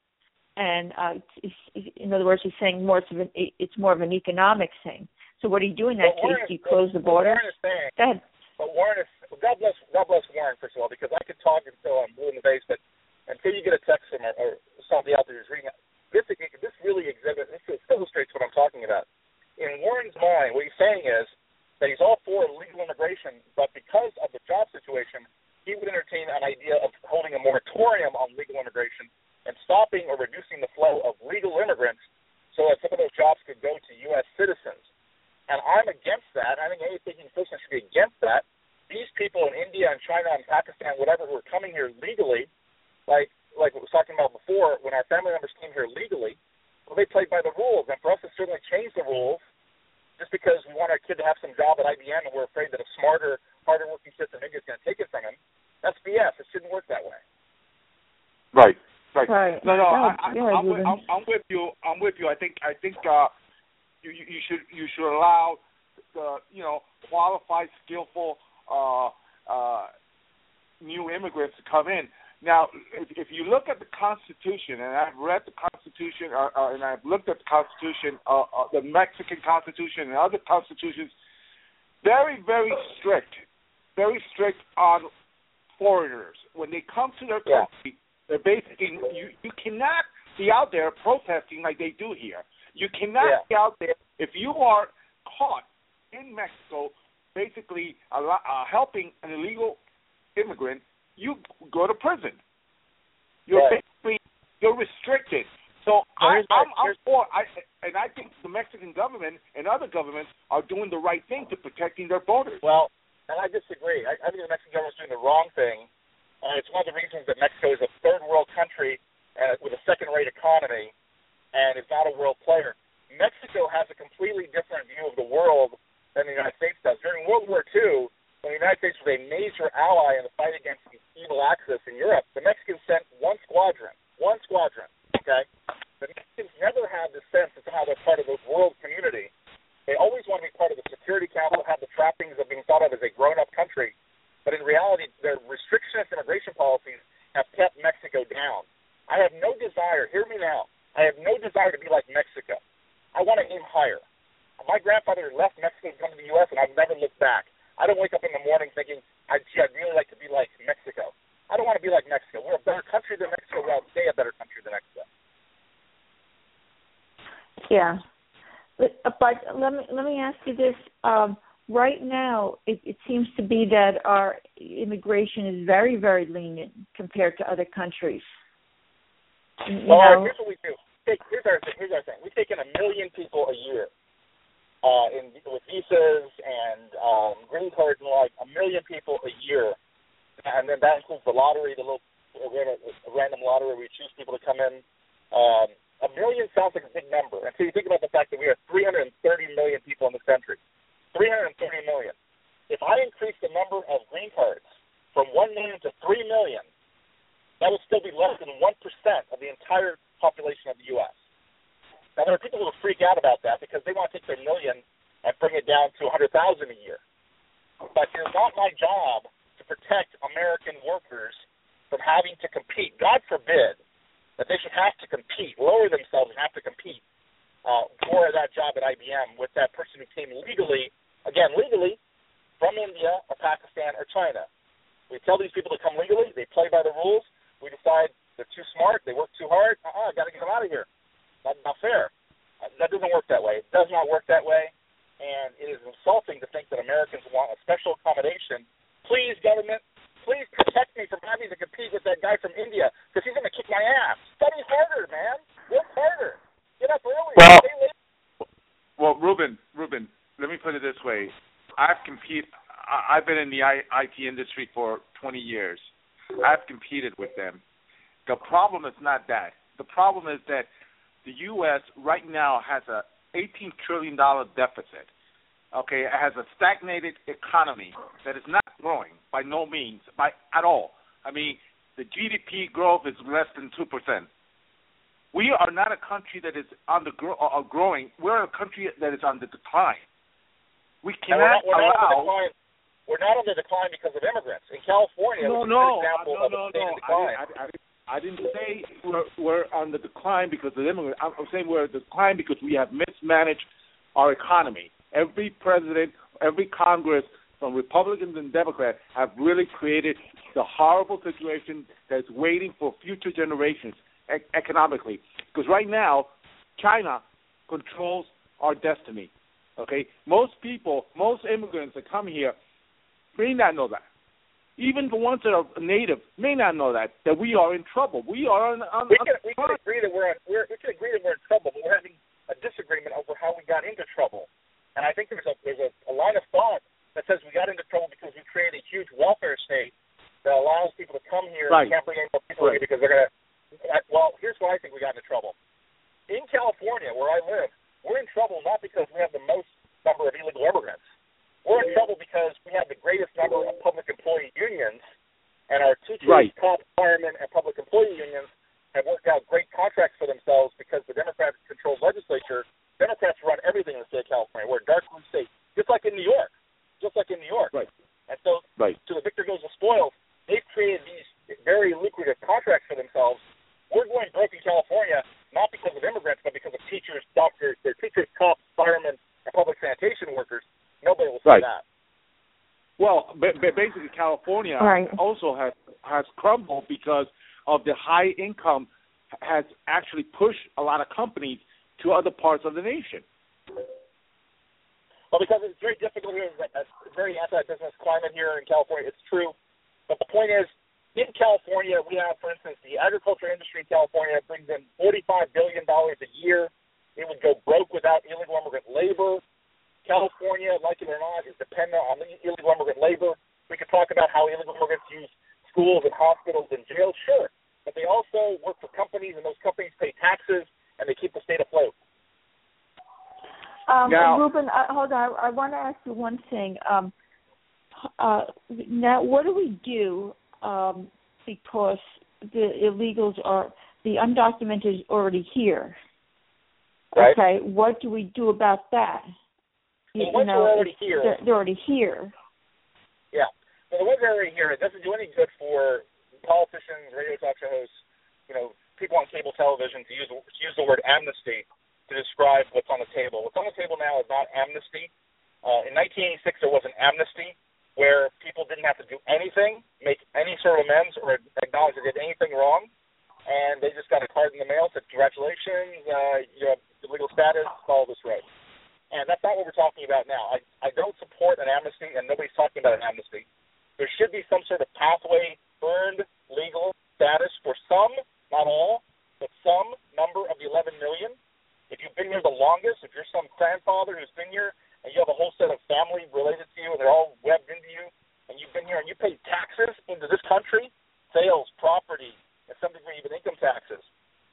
and uh, it's, it's, in other words, he's saying more of an it's more of an economic thing. So what do you do in that Warren case? Do you close the what borders? Warren is saying, Go ahead. but Warren is God bless God bless Warren first of all because I could talk until I'm blue in the face, but until you get a text from or, or somebody out there who's reading this this really exhibits this illustrates what I'm talking about. In Warren's mind, what he's saying is that he's all for legal immigration, but because of the job situation, he would entertain an idea of holding a moratorium on legal immigration and stopping or reducing the flow of legal immigrants so that some of those jobs could go to U.S. citizens. And I'm against that. I think any thinking person should be against that. These people in India and China and Pakistan, whatever, who are coming here legally, like like we was talking about before, when our family members came here legally, well, they played by the rules. And for us to certainly change the rules just because we want our kid to have some job at IBM and we're afraid that a smarter, harder working from India is going to take it from him, that's BS. It shouldn't work that way. Right. Right. Right. No, no, I, I, I'm, with, I'm, I'm with you. I'm with you. I think, I think, uh, you, you you should, you should allow the, you know, qualified, skillful, uh, uh, new immigrants to come in. Now, if, if you look at the Constitution, and I've read the Constitution, uh, uh, and I've looked at the Constitution, uh, uh, the Mexican Constitution, and other constitutions, very, very strict, very strict on foreigners. When they come to their Yeah. country, they're basically you. You cannot be out there protesting like they do here. You cannot Yeah. be out there if you are caught in Mexico, basically uh, helping an illegal immigrant. You go to prison. You're Right. basically you're restricted. So I, I'm, I'm for. I and I think the Mexican government and other governments are doing the right thing to protecting their borders. Well, and I disagree. I, I think the Mexican government's doing the wrong thing. Uh, it's one of the reasons that Mexico is a third world country uh, with a second rate economy and is not a world player. Mexico has a completely different view of the world than the United States does. During World War II, when the United States was a major ally in the fight against the evil Axis in Europe, the Mexicans sent one squadron, one desire. Hear me now. I have no desire to be like Mexico. I want to aim higher. My grandfather left Mexico to come to the U.S. and I've never looked back. I don't wake up in the morning thinking, I, gee, I'd really like to be like Mexico. I don't want to be like Mexico. We're a better country than Mexico. We'll stay a better country than Mexico. Yeah, but, but let me let me ask you this. Um, right now, it, it seems to be that our immigration is very lenient compared to other countries. You well, know? here's what we do. Take, here's our thing. Here's our thing. We take in a million people a year uh, in with visas and um, green cards and like a million people a year, and then that includes the lottery, the little a, random lottery where we choose people to come in. Um, a million sounds like a big number until you think about the fact that we have 330 million people in this country. 330 million. If I increase the number of green cards from 1 million to 3 million, that would still be less than 1% of the entire population of the U.S. Now, there are people who freak out about that because they want to take their million and bring it down to 100,000 a year. But it is not my job to protect American workers from having to compete. God forbid that they should have to compete, lower themselves and have to compete uh, for that job at IBM with that person who came legally, again, legally, from India or Pakistan or China. We tell these people to come legally, they play by the rules. We decide they're too smart, they work too hard. Uh-uh, got to get them out of here. That's not fair. Uh, that doesn't work that way. It does not work that way, and it is insulting to think that Americans want a special accommodation. Please, government, please protect me from having to compete with that guy from India because he's going to kick my ass. Study harder, man. Work harder. Get up earlier. Well, Stay late. Well, Ruben, Ruben, let me put it this way: I've compete. I- I've been in the IT industry for 20 years. I've competed with them. The problem is not that. The problem is that the U.S. right now has a 18 trillion dollar deficit. Okay, it has a stagnated economy that is not growing by no means, by at all. I mean, the GDP growth is less than two percent. We are not a country that is on the grow, uh, growing. We're a country that is on the decline. We And we're cannot not, we're not on allow. We're not on the decline because of immigrants. In California, No, no, example no, of no, a state no. decline. I, I, I, I didn't say we're, we're on the decline because of immigrants. I'm, I'm saying we're on the decline because we have mismanaged our economy. Every president, every Congress, from Republicans and Democrats, have really created the horrible situation that's waiting for future generations e- economically. Because right now, China controls our destiny. Okay, most people, most immigrants that come here may not know that. Even the ones that are native may not know that that we are in trouble. We are on. on, we can we can agree that we're, we're we can agree that we're in trouble, but we're having a disagreement over how we got into trouble. And I think there's a there's a, a line of thought that says we got into trouble because we created a huge welfare state that allows people to come here Right. and can't bring any more people Right. here because they're gonna. Well, here's why I think we got into trouble. In California, where I live, we're in trouble not because we have the most number of illegal immigrants. We're in trouble because we have the greatest number of public employee unions, and our teachers, Right. cops, firemen, and public employee unions have worked out great contracts for themselves because the Democratic-controlled legislature, Democrats run everything in the state of California. We're a dark blue state, just like in New York, just like in New York. Right. And so, Right. to the victor goes the spoils. They've created these very lucrative contracts for themselves. We're going broke in California not because of immigrants, but because of teachers, doctors, their teachers, cops, firemen, and public sanitation workers. Nobody will say Right. that. Well, ba- ba- basically, California Right. also has has crumbled because of the high income has actually pushed a lot of companies to other parts of the nation. Well, because it's very difficult here, it's a very anti-business climate here in California. It's true, but the point is, in California, we have, for instance, the agriculture industry in California brings in forty-five billion dollars a year. It would go broke without illegal immigrant labor. California, like it or not, is dependent on illegal immigrant labor. We could talk about how illegal immigrants use schools and hospitals and jails, sure, but they also work for companies, and those companies pay taxes, and they keep the state afloat. Um, Now- Ruben, uh, hold on. I, I want to ask you one thing. Um, uh, now, what do we do um, because the illegals are the undocumented is already here? Right. Okay, what do we do about that? You, Well, once you know, they're already here, they're, they're already here. Yeah. Well, the ones that are already here, it doesn't do any good for politicians, radio talk show hosts, you know, people on cable television to use to use the word amnesty to describe what's on the table. What's on the table now is not amnesty. Uh, in 1986, there was an amnesty where people didn't have to do anything, make any sort of amends, or acknowledge they did anything wrong, and they just got a card in the mail said, "Congratulations, uh, you have legal status. Follow this road." And that's not what we're talking about now. I, I don't support an amnesty, and nobody's talking about an amnesty. There should be some sort of pathway, earned legal status for some, not all, but some number of the 11 million. If you've been here the longest, if you're some grandfather who's been here and you have a whole set of family related to you and they're all webbed into you, and you've been here and you pay taxes into this country, sales, property, and some degree even income taxes,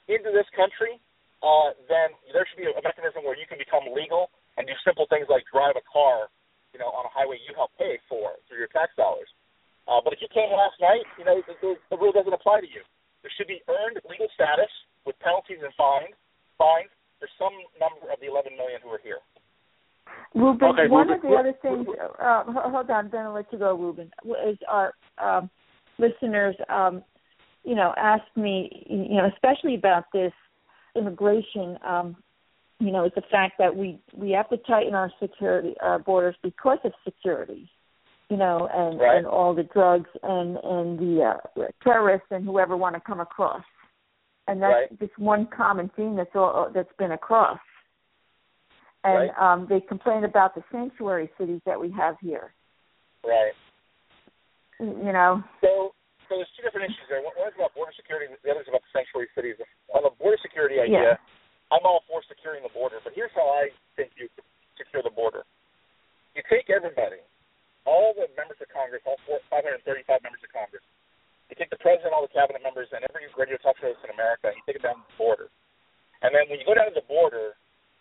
into this country, uh, then there should be a mechanism where you can become legal and do simple things like drive a car, you know, on a highway you help pay for through your tax dollars. Uh, but if you came last night, you know, the, the rule doesn't apply to you. There should be earned legal status with penalties and fines, fines for some number of the 11 million who are here. Ruben, Okay, one Ruben, of the other things, uh, hold on, then I'll let you go, Ruben, is our um, listeners, um, you know, asked me, you know, especially about this immigration, um, you know, it's the fact that we we have to tighten our security, our borders because of security, you know, and Right. and all the drugs and and the uh, terrorists and whoever want to come across, and that's Right. just one common theme that's all that's been across and Right. um, they complain about the sanctuary cities that we have here. Right. You know, So, so there's two different issues there. One is about border security, the other is about the sanctuary cities. On the border security idea, Yeah. I'm all for securing the border, but here's how I think you secure the border. You take everybody, all the members of Congress, all four, 535 members of Congress. You take the president, all the cabinet members, and every radio talk show in America, and you take it down to the border. And then when you go down to the border,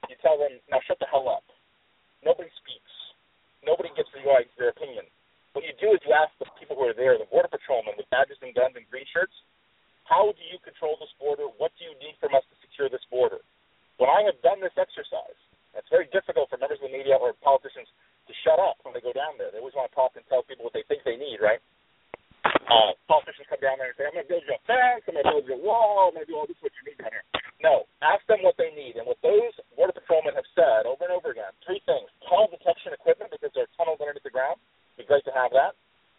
you tell them, now shut the hell up. Nobody speaks. Nobody gives you like, their opinion. What you do is you ask the people who are there, the border patrolmen with badges and guns and green shirts, how do you control this border? What do you need from us to secure this border? When I have done this exercise, it's very difficult for members of the media or politicians to shut up when they go down there. They always want to talk and tell people what they think they need, right? Uh, politicians come down there and say, I'm going to build you a fence, I'm going to build you a wall, I'm going to do all this what you need down here. No, ask them what they need. And what those border patrolmen have said over and over again, three things. Tunnel detection equipment because there are tunnels underneath the ground. It'd be great to have that.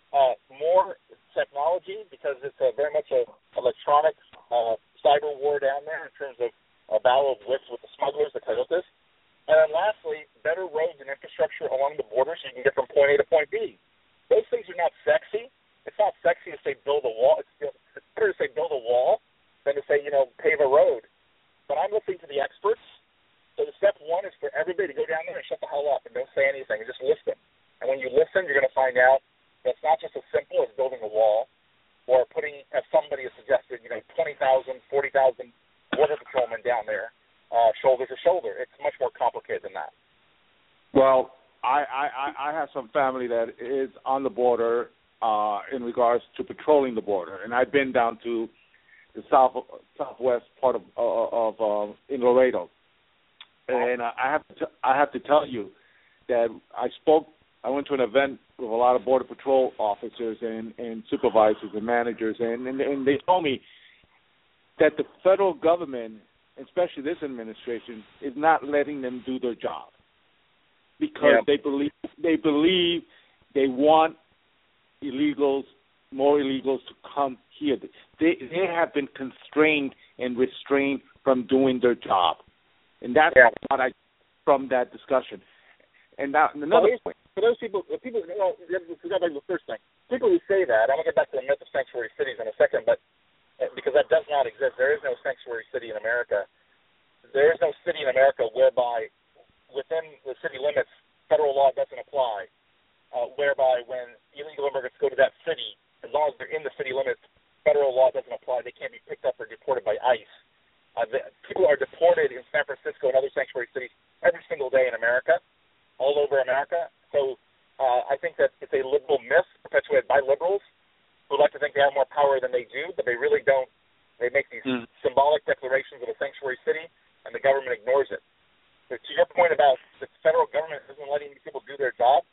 Uh, more technology because it's a, very much a electronic uh, cyber war down there in terms of a battle of wits with the smugglers, the coyotes. And then lastly, better roads and infrastructure along the border so you can get from point A to point B. Those things are not sexy. It's not sexy to say build a wall. It's, it's better to say build a wall than to say, you know, pave a road. But I'm listening to the experts. So the step one is for everybody to go down there and shut the hell up and don't say anything and just listen. And when you listen, you're going to find out that it's not just as simple as building a wall or putting, as somebody has suggested, you know, 20,000, 40,000 border patrolmen down there, uh, shoulder to shoulder. It's much more complicated than that. Well, I, I, I- I have some family that is on the border uh, in regards to patrolling the border, and I've been down to the south southwest part of uh, of uh, in Laredo, and I have to t- I have to tell you that I spoke. I went to an event with a lot of border patrol officers and, and supervisors and managers, and, and and they told me that the federal government, especially this administration, is not letting them do their job because Yeah. they believe they believe they want illegals, more illegals to come here. They they have been constrained and restrained from doing their job, and that's Yeah. what I from that discussion. And now another Well, point. For those people, the people, you know, forgot about the first thing. People who say that, I'm gonna get back to the myth of sanctuary cities in a second, but because that does not exist, there is no sanctuary city in America. There is no city in America whereby within the city limits, federal law doesn't apply. Uh, whereby when illegal immigrants go to that city, as long as they're in the city limits, federal law doesn't apply. They can't be picked up or deported by ICE. Uh, the, people are deported in San Francisco and other sanctuary cities every single day in America, all over America. So uh, I think that it's a liberal myth perpetuated by liberals who like to think they have more power than they do, but they really don't. They make these Mm. symbolic declarations of a sanctuary city, and the government ignores it. So to your point about the federal government isn't letting these people do their job,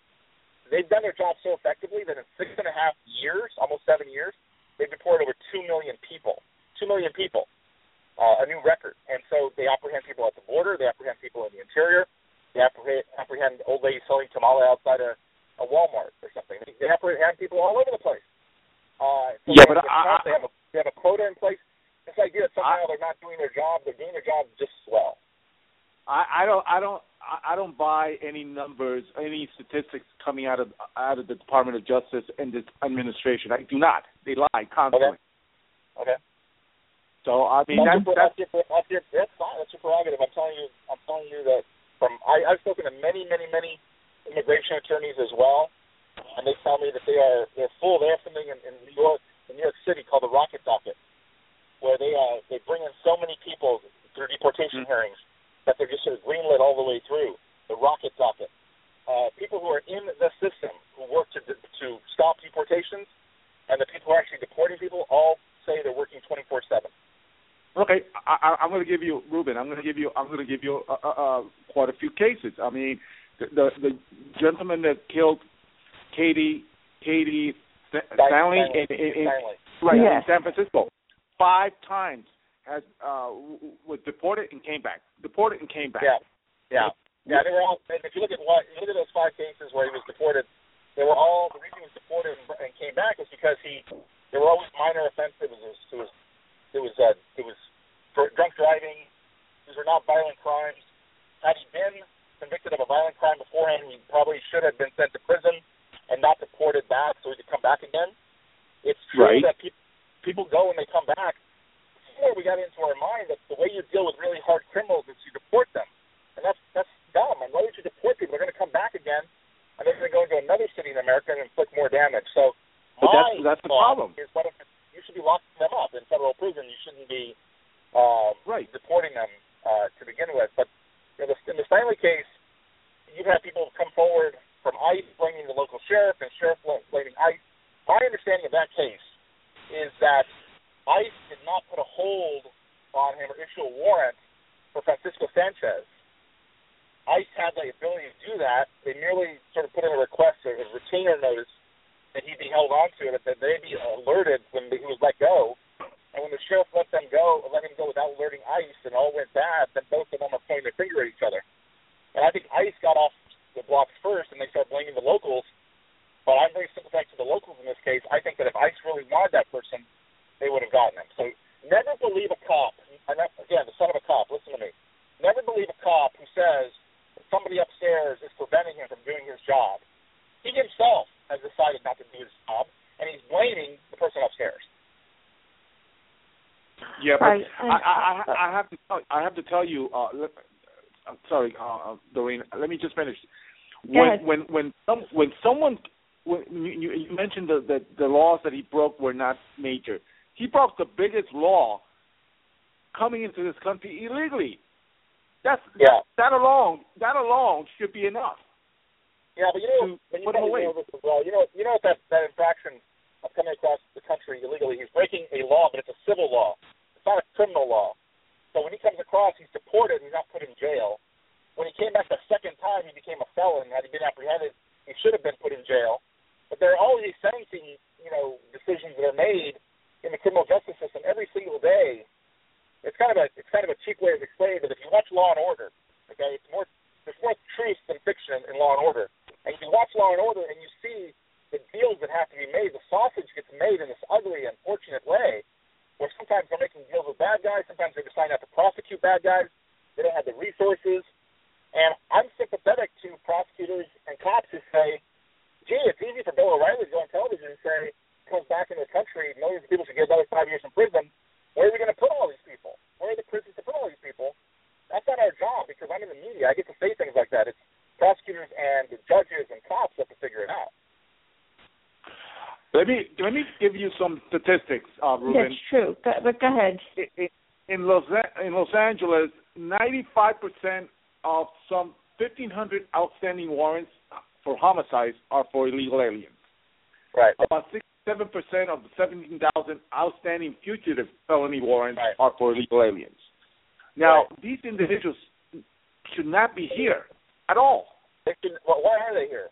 they've done their job so effectively that in six and a half years, almost seven years, they've deported over two million people. Two million people. Uh, a new record. And so they apprehend people at the border, they apprehend people in the interior, they apprehend, apprehend old ladies selling tamale outside a, a Walmart or something. They, they apprehend people all over the place. Uh, so yeah, but I, I, they have a they have a quota in place. This idea that somehow I, they're not doing their job, they're doing their job just as well. I, I don't I don't I don't buy any numbers, any statistics coming out of out of the Department of Justice and this administration. I do not. They lie constantly. Okay. okay. So I mean that's, that's, that's, your, that's, your, that's fine. That's your prerogative. I'm telling you. I'm telling you that from I, I've spoken to many, many, many immigration attorneys as well, and they tell me that they are they're full. They have something in, in New York, in New York City, called the Rocket Docket, where they uh they bring in so many people through deportation mm-hmm. hearings that they're just sort of greenlit all the way through the Rocket Docket. Uh, people who are in the system who work to to stop deportations, and the people who are actually deporting people all say they're working 24 seven. Okay, I, I'm going to give you Ruben. I'm going to give you. I'm going to give you uh, uh, quite a few cases. I mean, the, the the gentleman that killed Katie Katie Steinle, in, in, in, right yes. in San Francisco, five times has uh was deported and came back. Deported and came back. Yeah, yeah, yeah. They were all. If you look at what, look at those five cases where he was deported, they were all the reason he was deported and came back is because he. They were always minor offenses. It was, it was it was uh, it was drunk driving. These were not violent crimes. Had he been convicted of a violent crime beforehand, he probably should have been sent to prison and not deported back so he could come back again. It's true right. that people people go and they come back. Before we got into our mind that the way you deal with really hard criminals is you deport them, and that's that's dumb. And why would you deport people? They're going to come back again, and they're going to go into another city in America and inflict more damage. So but that's that's the problem. Is what if you should be locking them up in federal prison. You shouldn't be uh, right. deporting them uh, to begin with. But in the, in the Steinle case, you've had people come forward from ICE blaming the local sheriff and sheriff blaming ICE. My understanding of that case is that ICE did not put a hold on him or issue a warrant for Francisco Sanchez. ICE had the ability to do that. They merely sort of put in a request, a retainer notice that he'd be held onto, that they'd be alerted when he was let go. And when the sheriff let them go, let him go without alerting ICE, and all went bad, then both of them are pointing their finger at each other. And I think ICE got off the blocks first, and they start blaming the locals. But I'm very sympathetic to the locals in this case. I think that if ICE really wanted that person, they would have gotten him. So never believe a cop. And that, again, the son of a cop. Listen to me. Never believe a cop who says that somebody upstairs is preventing him from doing his job. He himself has decided not to do his job, and he's blaming the person upstairs. Yeah, but right. I, I, I have to tell, I have to tell you. Uh, I'm sorry, uh, uh, Doreen. Let me just finish. When when when some, when someone when you, you mentioned the, the the laws that he broke were not major. He broke the biggest law coming into this country illegally. That's yeah. that, that alone that alone should be enough. Yeah, but you know, but you probably know this as well. You know, you know that that infraction of coming across the country illegally, he's breaking a law, but it's a civil law. It's not a criminal law. So when he comes across, he's deported. He's not put in jail. When he came back the second time, he became a felon. Had he been apprehended, he should have been put in jail. But there are all these sentencing, you know, decisions that are made in the criminal justice system every single day. It's kind of a it's kind of a cheap way of explaining it. If you watch Law and Order, okay, it's more there's more truth than fiction in Law and Order. And you watch Law and Order and you see the deals that have to be made. The sausage gets made in this ugly, unfortunate way, where sometimes they're making deals with bad guys, sometimes they're deciding not to prosecute bad guys. They don't have the resources. And I'm sympathetic to prosecutors and cops who say, gee, it's easy for Bill O'Reilly to go on television and say, comes back into the country, millions of people should get another five years in prison. Where are we going to put all these people? Where are the prisons to put all these people? That's not our job because I'm in the media. I get to say things like that. It's prosecutors and the judges and cops have to figure it out. Let me let me give you some statistics, uh, Ruben. That's true. Go, but go ahead. In Los in Los Angeles, 95 percent of some 1,500 outstanding warrants for homicides are for illegal aliens. Right. About 67 percent of the 17,000 outstanding fugitive felony warrants right. are for illegal aliens. Now, right. these individuals should not be here at all. They should, well, why are they here?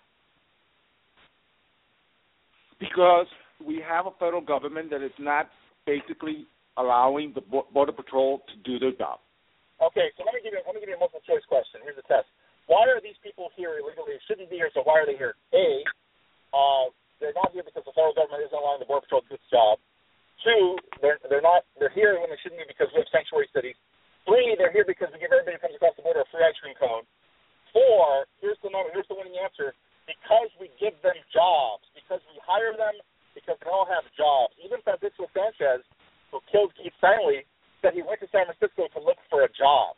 Because we have a federal government that is not basically allowing the border patrol to do their job. Okay, so let me give you let me give you a multiple choice question. Here's the test. Why are these people here illegally? They shouldn't be here. So why are they here? A, uh, they're not here because the federal government isn't allowing the border patrol to do its job. Two, they're they're not they're here when they shouldn't be because we have sanctuary cities. Three, they're here because we give everybody who comes across the border a free ice cream cone. Four, here's the number, here's the winning answer. Because we give them jobs, because we hire them, because they all have jobs. Even Francisco Sanchez, who killed Kate Steinle, said he went to San Francisco to look for a job.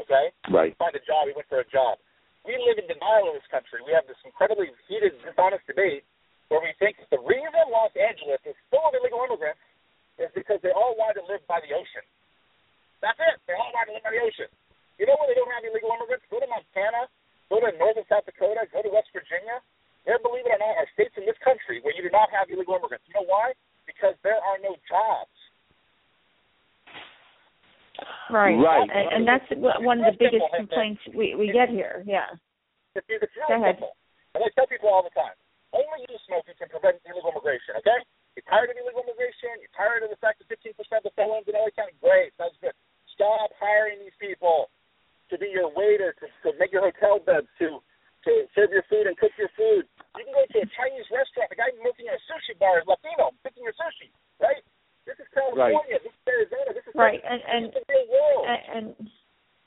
Okay? Right. Find a job, he went for a job. We live in denial in this country. We have this incredibly heated, dishonest debate where we think the reason Los Angeles is full of illegal immigrants is because they all want to live by the ocean. That's it. They all want to live by the ocean. You know where they don't have illegal immigrants? Go to Montana, go to northern South Dakota, go to West Virginia. There, believe it or not, are states in this country where you do not have illegal immigrants. You know why? Because there are no jobs. Right. Right. And, and that's one of the biggest complaints we we get here. Yeah. It's, it's really simple. And I tell people all the time, only you smoking can prevent illegal immigration, okay? You're tired of illegal immigration? You're tired of the fact that 15% of the felons in LA County? Great. Sounds good. Stop hiring these people to be your waiter, to, to make your hotel beds, to to serve your food and cook your food. You can go to a Chinese restaurant. The guy working at a sushi bar is Latino, picking your sushi, right? This is California. Right. This is Arizona. This is right. And and, this is the real world. and and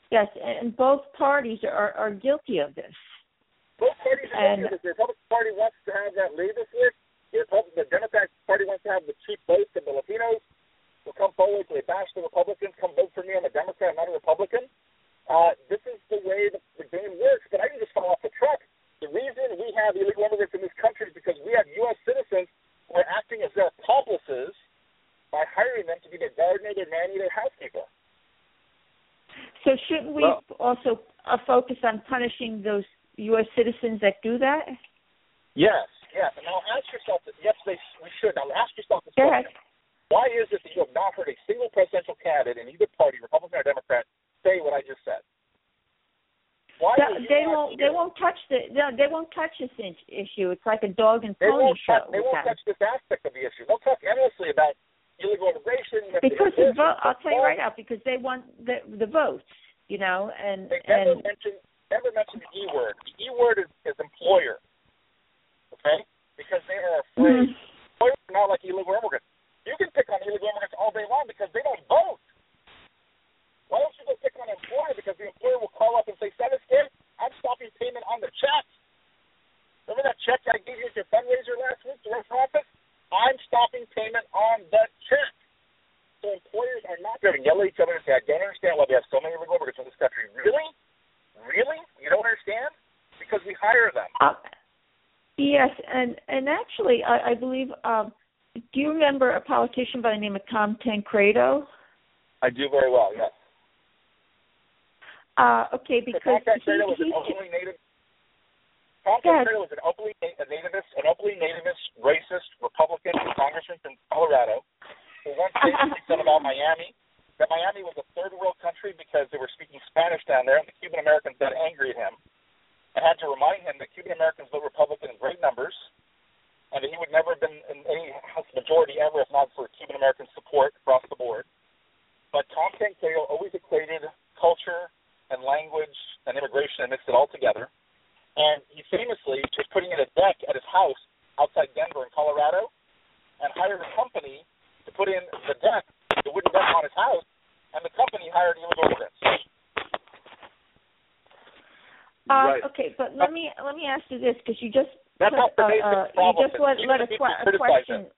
yes, and both parties are are guilty of this. Both parties are And- and, The Republican Party wants to have that labor force. The Republican, the Democratic Party wants to have the cheap votes of the Latinos Will come forward. They bash the Republicans. Come vote for me. I'm a Democrat, not a Republican. Uh, this is the way the, the game works. But I can just fall off the truck. The reason we have illegal immigrants in this country is because we have U.S. citizens who are acting as their accomplices by hiring them to be their gardener, their nanny, their housekeeper. So shouldn't we Well- also uh, focus on punishing those U.S. citizens that do that? Yes, yes. And now ask yourself, yes, they, we should. Now ask yourself this Go question. ahead. Why is it that you have not heard a single presidential candidate in either party, Republican or Democrat, say what I just said? Why They- they won't. They won't touch the. No, they won't touch this in- issue. It's like a dog and They pony show. touch, they won't touch this aspect of the issue. They'll talk endlessly about illegal immigration. you have to because the vote. I'll tell you right now. Because they want the the votes. You know, and They never and mention never mention the E word. The E word is, is employer. Okay? Because they are afraid. Mhm. Employers are not like illegal immigrants. You can pick on illegal immigrants all day long because they don't vote. Why don't you go pick on an employer? Because the employer will call up and say, Send us kid, I'm stopping payment on the check. Remember that check I gave you at your fundraiser last week to run for office? I'm stopping payment on the check. So employers are not going to yell at each other and say, I don't understand why we have so many illegal immigrants in this country. Really? Really? You don't understand? Because we hire them. Uh, yes, and and actually, I, I believe. Um, do you remember a politician by the name of Tom Tancredo? I do very well, yes. Uh, okay, So because Tom Tancredo was he, an he, openly native. Tom ahead. Was an openly a nativist, an openly nativist, racist Republican congressman from Colorado who once said about Miami that Miami was a third world country because they were speaking Spanish down there, and the Cuban Americans got angry at him and had to remind him that Cuban Americans vote Republican in great numbers, and that he would never have been in any House majority ever if not for Cuban American support across the board. But Tom Tancredo always equated culture and language and immigration and mixed it all together. And he famously was putting in a deck at his house outside Denver in Colorado and hired a company to put in the deck, the wooden deck on his house, and the company hired illegal immigrants. uh, Right. okay, but let me let me ask you this because you just That's put, how uh, pervasive uh, the you let Even let the a, que- a question. it.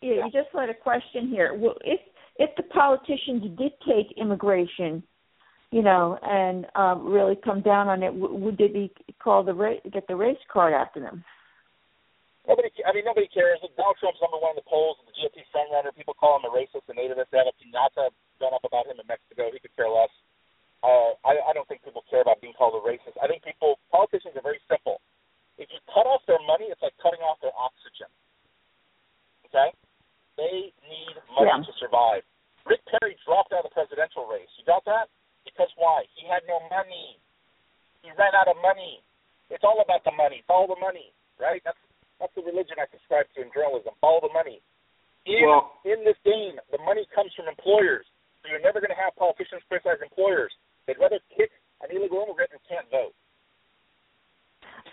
Yeah, you just let a question here. Well, If if the politicians dictate immigration, you know, and um, really come down on it, w- would they be called the ra- get the race card after them? Nobody, I mean, nobody cares. Donald Trump's number one in the polls, the GOP frontrunner. People call him a racist and nativist. They have a pinata done up about him in Mexico. He could care less. Uh, I, I don't think people care about being called a racist. I think people, politicians are very simple. If you cut off their money, it's like cutting off their oxygen. Okay? They need money Yeah. to survive. Rick Perry dropped out of the presidential race. You got that? Because why? He had no money. He ran out of money. It's all about the money. Follow the money, right? That's that's the religion I subscribe to in journalism. Follow the money. In Well- in this game, the money comes from employers. So you're never going to have politicians criticize employers. They'd rather kick an illegal immigrant who can't vote.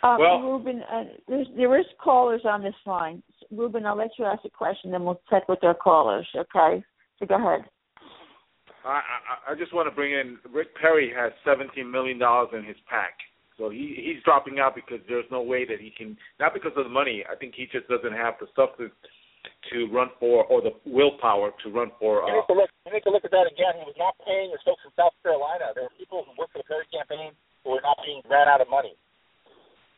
Um, Well- Ruben, uh, there's, there is callers on this line. Ruben, I'll let you ask a question, then we'll check with our callers. Okay, so go ahead. I, I, I just want to bring in Rick Perry has seventeen million dollars in his PAC, so he he's dropping out because there's no way that he can not because of the money. I think he just doesn't have the substance to run for or the willpower to run for. You Uh, need to look. You need to look at that again. He was not paying his folks in South Carolina. There were people who worked for the Perry campaign who were not being ran out of money.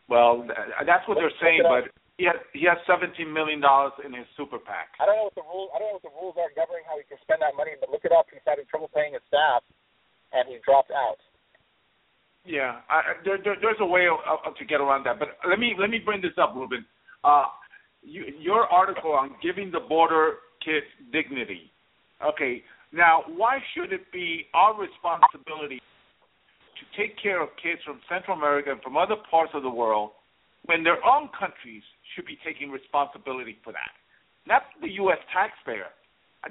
Well, that's what they're saying, but he has he has seventeen million dollars in his super PAC. I don't know what the rules. I don't know what the rules are governing how he can spend that money. But look it up. He's having trouble paying his staff, and he dropped out. Yeah, I, there, there, there's a way of, of, to get around that. But let me let me bring this up, Ruben. Uh, you, your article on giving the border kids dignity. Okay, now why should it be our responsibility take care of kids from Central America and from other parts of the world when their own countries should be taking responsibility for that? Not the U.S. taxpayer.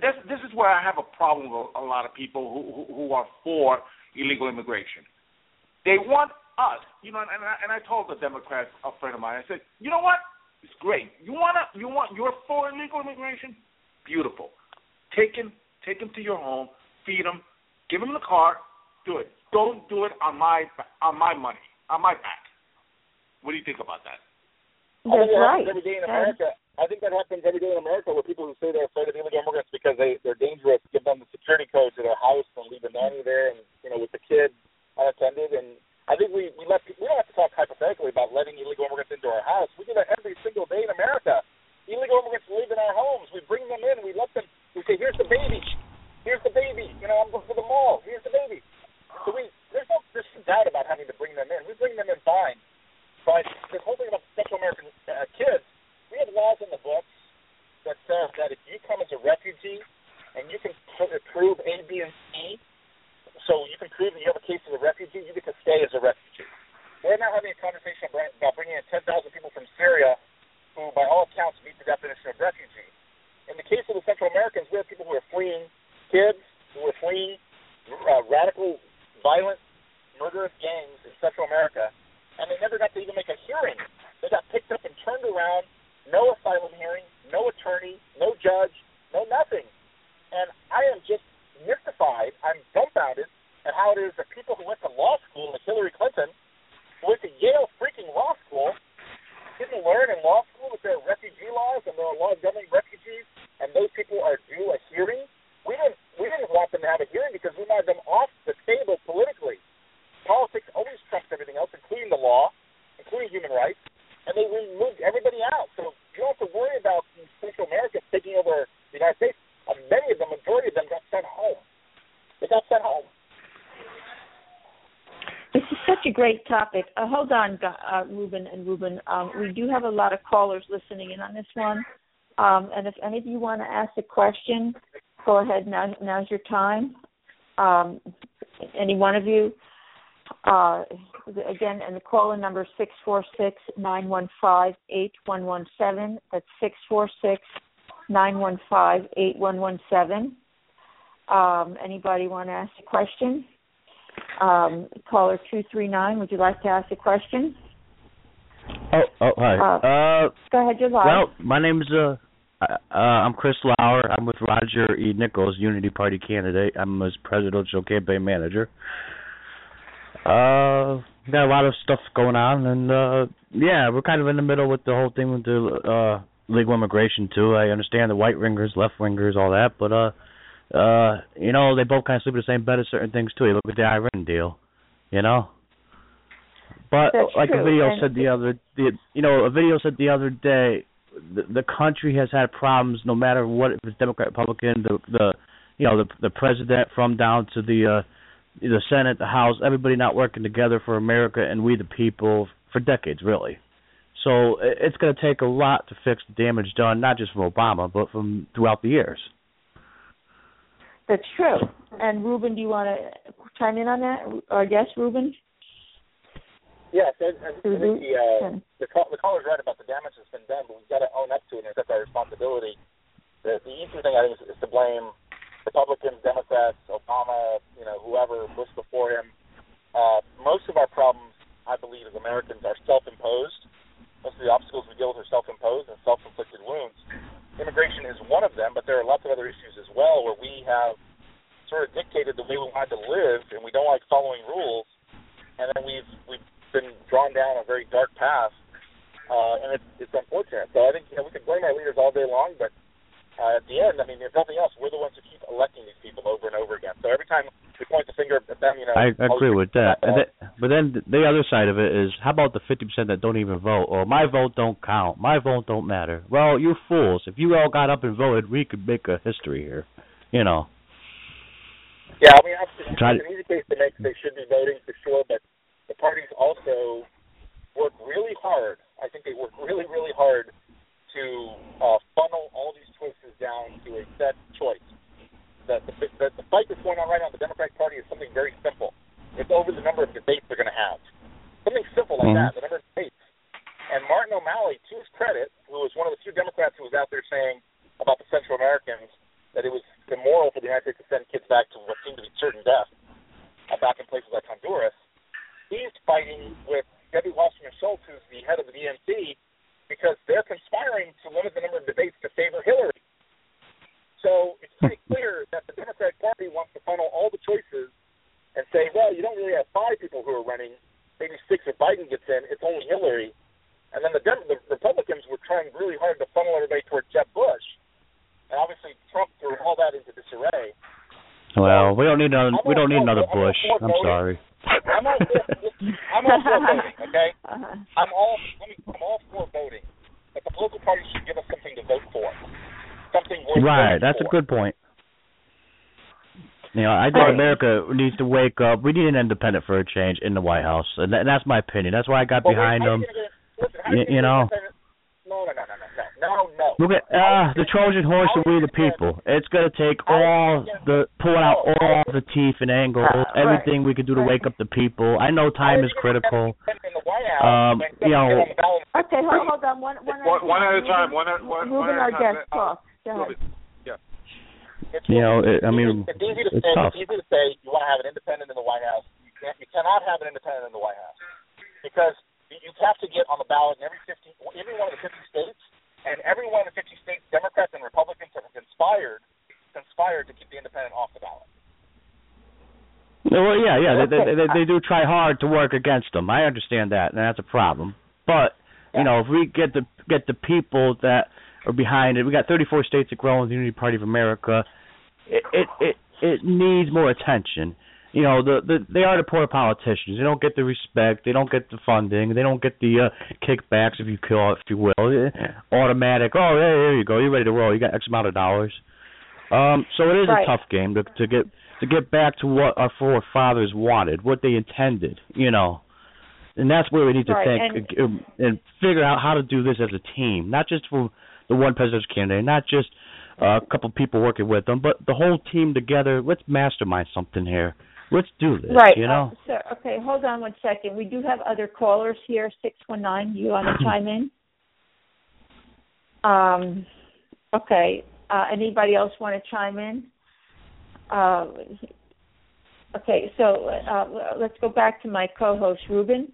This, this is where I have a problem with a lot of people who, who, are for illegal immigration. They want us, you know, and I, and I told the Democrats, a friend of mine, I said, you know what? It's great. You wanna, you want, you're for illegal immigration? Beautiful. Take him, take him to your home, feed him, give him the car, do it. Don't do it on my, on my money, on my back. What do you think about that? I That's think that right. every day in And- America. I think that happens every day in America where people who say they're afraid of illegal immigrants because they they're dangerous give them the security code to their house and leave a nanny there and you know with the kid unattended and I think we we let we don't have to talk hypothetically about letting illegal immigrants into our house. We do that every single day in America. Illegal immigrants live in our homes. We bring them in. We let them. We say, "Here's the baby. Here's the baby. You know, I'm going to the mall. Here's the baby." So we there's no there's no doubt about having to bring them in. We bring them in fine. But this whole thing about Central American uh, kids, we have laws in the books that says that if you come as a refugee and you can prove A, B, and C, so you can prove that you have a case as a refugee, you get to stay as a refugee. We're now having a conversation about about bringing in 10,000 people from Syria who, by all accounts, meet the definition of refugee. In the case of the Central Americans, we have people who are fleeing kids, who are fleeing uh, radical, violent, murderous gangs in Central America, and they never got to even make a hearing. They got picked up and turned around, no asylum hearing, no attorney, no judge, no nothing. And I am just mystified, I'm dumbfounded at how it is that people who went to law school, like Hillary Clinton, who went to Yale freaking law school, didn't learn in law school that there are refugee laws and there are laws governing refugees, and those people are due a hearing. We didn't we didn't want them to have a hearing because we wanted them off the table politically. Politics always trumps everything else, including the law, including human rights, and they removed everybody out. So you don't have to worry about Central Americans taking over the United States. Uh, many of them, majority of them, got sent home. They got sent home. This is such a great topic. Uh, hold on, uh, Ruben and Ruben. Um, we do have a lot of callers listening in on this one. Um, and if any of you want to ask a question, go ahead. Now, now's your time. Um, any one of you. Uh, again, and the call-in number is six four six nine one five eight one one seven. That's six four six nine one five eight one one seven. Um, anybody want to ask a question? Um, caller two three nine. Would you like to ask a question? Oh, oh, hi. Uh, Uh, Go ahead, you're live. well, my name is uh, uh, I'm Chris Lauer. I'm with Roger E. Nichols, Unity Party candidate. I'm his presidential campaign manager. Uh, got a lot of stuff going on, and uh, yeah, we're kind of in the middle with the whole thing with the uh legal immigration too. I understand the white ringers, left wingers, all that, but uh, uh, you know, they both kind of sleep in the same bed at certain things too. You look at the Iran deal, you know. But That's like true, a video and- said the other, the you know, a video said the other day, the, the country has had problems no matter what if it's Democrat, Republican, the the you know the the president from down to the uh the Senate, the House, everybody not working together for America and we the people for decades, really. So it's going to take a lot to fix the damage done, not just from Obama, but from throughout the years. That's true. And Ruben, do you want to chime in on that? Or yes, Ruben? Yes, I think Mhm. the uh, Yeah. the, call, the caller's right about the damage that's been done, but we've got to own up to it and accept our responsibility. the, the easy thing I think is, is to blame Republicans, Democrats, Obama, you know, whoever, Bush before him. Uh, most of our problems, I believe, as Americans, are self-imposed. Most of the obstacles we deal with are self-imposed and self-inflicted wounds. Immigration is one of them, but there are lots of other issues as well where we have sort of dictated the way we want to live, and we don't like following rules, and then we've we've been drawn down a very dark path, uh, and it's it's unfortunate. So I think you know we can blame our leaders all day long, but uh, at the end, I mean, if nothing else, we're the ones who keep electing these people over and over again. So every time we point the finger at them, you know. I agree with that. And that. But then the other side of it is, how about the 50% that don't even vote? Or my vote don't count. My vote don't matter. Well, you fools. If you all got up and voted, we could make a history here. You know. Yeah, I mean, it's an easy case to make. They should be voting for sure, but the parties also work really hard. I think they work really, really hard to uh, funnel all these choices down to a set choice. The, the, the, the fight that's going on right now in the Democratic Party is something very simple. It's over the number of debates they're going to have. Something simple like mm-hmm. that, the number of debates. And Martin O'Malley, to his credit, who was one of the few Democrats who was out there saying about the Central Americans that it was immoral for the United States to send kids back to what seemed to be certain death uh, back in places like Honduras, he's fighting with Debbie Wasserman Schultz, who's the head of the DNC, because they're conspiring to limit the number of debates to favor Hillary. So it's pretty clear that the Democratic Party wants to funnel all the choices and say, well, you don't really have five people who are running, maybe six if Biden gets in, it's only Hillary. And then the, Dem- the Republicans were trying really hard to funnel everybody toward Jeb Bush. And obviously Trump threw all that into disarray. Well, we don't need another. We don't need another Bush. I'm sorry. I'm all for, I'm all for voting, okay? Uh-huh. I'm all I'm all for voting, but the political parties should give us something to vote for, something worth Right, that's for. a good point. You know, I think America needs to wake up. We need an independent for a change in the White House, and, that, and that's my opinion. That's why I got well, behind them. Listen, you, you know. No, no, no, no, no, no, no. Look at uh, the Trojan horse and we the people. It's gonna take all the pulling out all the teeth and angles, uh, everything we could do to wake up the people. I know time is critical. Um, um you know. Okay, hold, hold on. One, one, one, one at a time. One at one. Moving our guest talk. Uh, Go ahead. Yeah. It's, you know, it, I mean, it's easy to it's say. tough. It's easy to say you want to have an independent in the White House. You can't. You cannot have an independent in the White House because you have to get on the ballot in every one of the 50 states and every one of the 50 states, Democrats and Republicans have conspired conspired to keep the independent off the ballot. Well, yeah, yeah, they, they, they do try hard to work against them. I understand that, and that's a problem. But you know, if we get the get the people that are behind it, we got 34 states that grow in the Unity Party of America. It it it, it needs more attention you know the, the they are the poor politicians. They don't get the respect. They don't get the funding. They don't get the uh, kickbacks, if you call, if you will, automatic. Oh, hey, there you go. You're ready to roll. You got X amount of dollars. Um, so it is right. a tough game to to get to get back to what our forefathers wanted, what they intended. You know, and that's where we need to right. think and, and figure out how to do this as a team, not just for the one presidential candidate, not just uh, a couple people working with them, but the whole team together. Let's mastermind something here let's do this. Right. You know. Uh, so, okay, hold on one second. We do have other callers here. Six one nine. You want to chime in? Um. Okay. Uh, anybody else want to chime in? Uh, okay, so uh, let's go back to my co-host Ruben.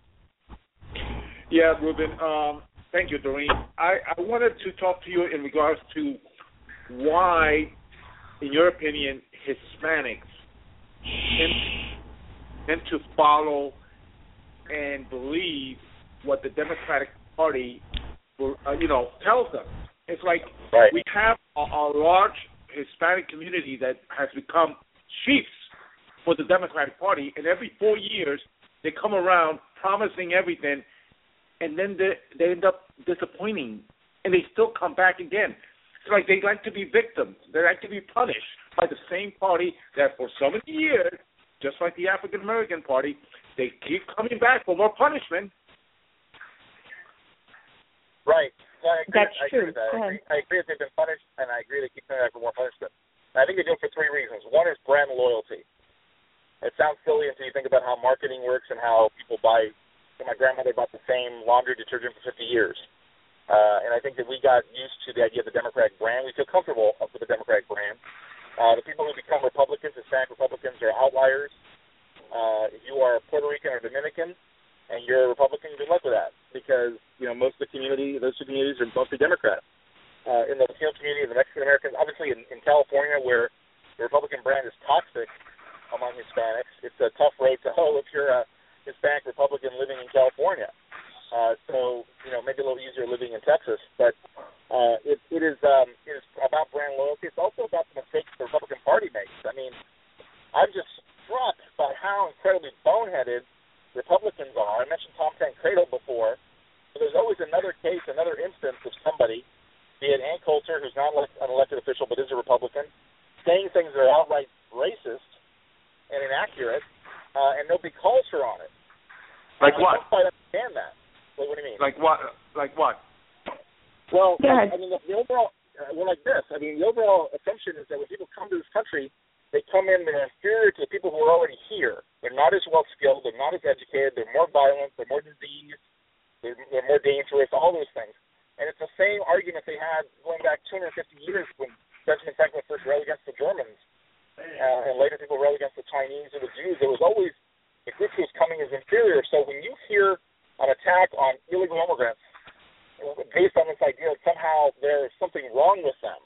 Yeah, Ruben. Um, thank you, Doreen. I, I wanted to talk to you in regards to why, in your opinion, Hispanics tend, tend to follow and believe what the Democratic Party, uh, you know, tells them. It's like right. we have a, a large Hispanic community that has become chiefs for the Democratic Party, and every four years they come around promising everything, and then they, they end up disappointing, and they still come back again. It's like they like to be victims. They like to be punished by the same party that for so many years, just like the African American Party, they keep coming back for more punishment. Right. I agree, That's I true. agree with that. I agree, I agree that they've been punished, and I agree they keep coming back for more punishment. And I think they do it for three reasons. One is brand loyalty. It sounds silly until you think about how marketing works and how people buy. So my grandmother bought the same laundry detergent for 50 years. Uh, and I think that we got used to the idea of the Democratic brand. We feel comfortable with the Democratic brand. Uh, the people who become Republicans, Hispanic Republicans, are outliers. Uh, if you are Puerto Rican or Dominican and you're a Republican, good luck with that because you know most of the community, those two communities are mostly Democrats. Uh, in the Latino community, the Mexican Americans, obviously in, in California, where the Republican brand is toxic among Hispanics, it's a tough road to hoe if you're a Hispanic Republican living in California. Uh, so you know maybe a little easier living in Texas, but uh, it, it is um, it is about brand loyalty. It's also about the mistakes the Republican Party makes. I mean, I'm just struck by how incredibly boneheaded Republicans are. I mentioned Tom Tancredo before. But there's always another case, another instance of somebody, be it Ann Coulter, who's not an elected official but is a Republican, saying things that are outright racist and inaccurate, uh, and nobody calls her on it. Like what? I don't quite understand that. What, what do you mean? Like what? Like what? Well, I, I mean, the, the overall, uh, well, like this. I mean, the overall assumption is that when people come to this country, they come in, they're inferior to the people who are already here. They're not as well skilled, they're not as educated, they're more violent, they're more diseased, they're, they're more dangerous, all those things. And it's the same argument they had going back 250 years when Benjamin Franklin first railed against the Germans, uh, and later people railed against the Chinese or the Jews. There was always the group was coming as inferior. So when you hear an attack on illegal immigrants based on this idea that somehow there's something wrong with them,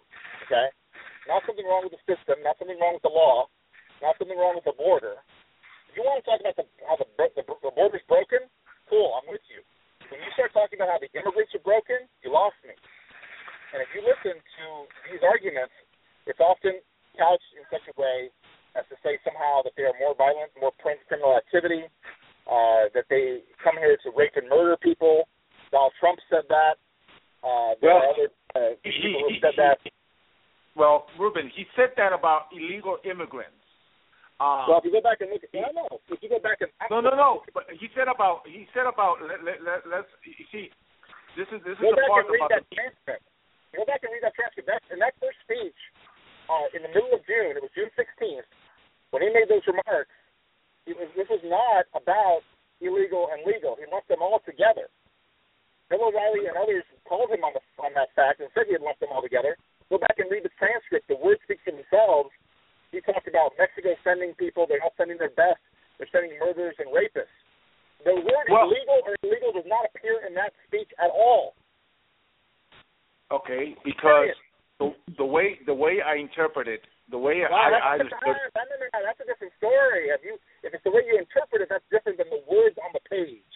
okay? Not something wrong with the system, not something wrong with the law, not something wrong with the border. If you want to talk about the, how the, the, the border's broken, cool, I'm with you. When you start talking about how the immigrants are broken, you lost me. And if you listen to these arguments, it's often couched in such a way as to say somehow that they are more violent, more criminal activity, uh, that they come here to rape and murder people. Donald Trump said that. Uh, there well, are other uh, people who said that. Well, Ruben, he said that about illegal immigrants. Um, well, if you go back and look, at, no, no. If you go back and no, no, no. But he said about he said about let, let, let, let's you see. This is this is the part about that transcript. Go back and read that transcript. That, in that first speech, uh, in the middle of June, it was June 16th, when he made those remarks. It was, this was not about illegal and legal. He lumped them all together. Bill O'Reilly and others called him on the on that fact and said he had lumped them all together. Go back and read the transcript. The words speak for themselves. He talked about Mexico sending people. They're not sending their best. They're sending murderers and rapists. The word well, illegal or illegal does not appear in that speech at all. Okay, because the, the way the way I interpret it, the way well, I, that's, I understood. That's, that's a different story. If you if it's the way you interpret it, that's different than the words on the page.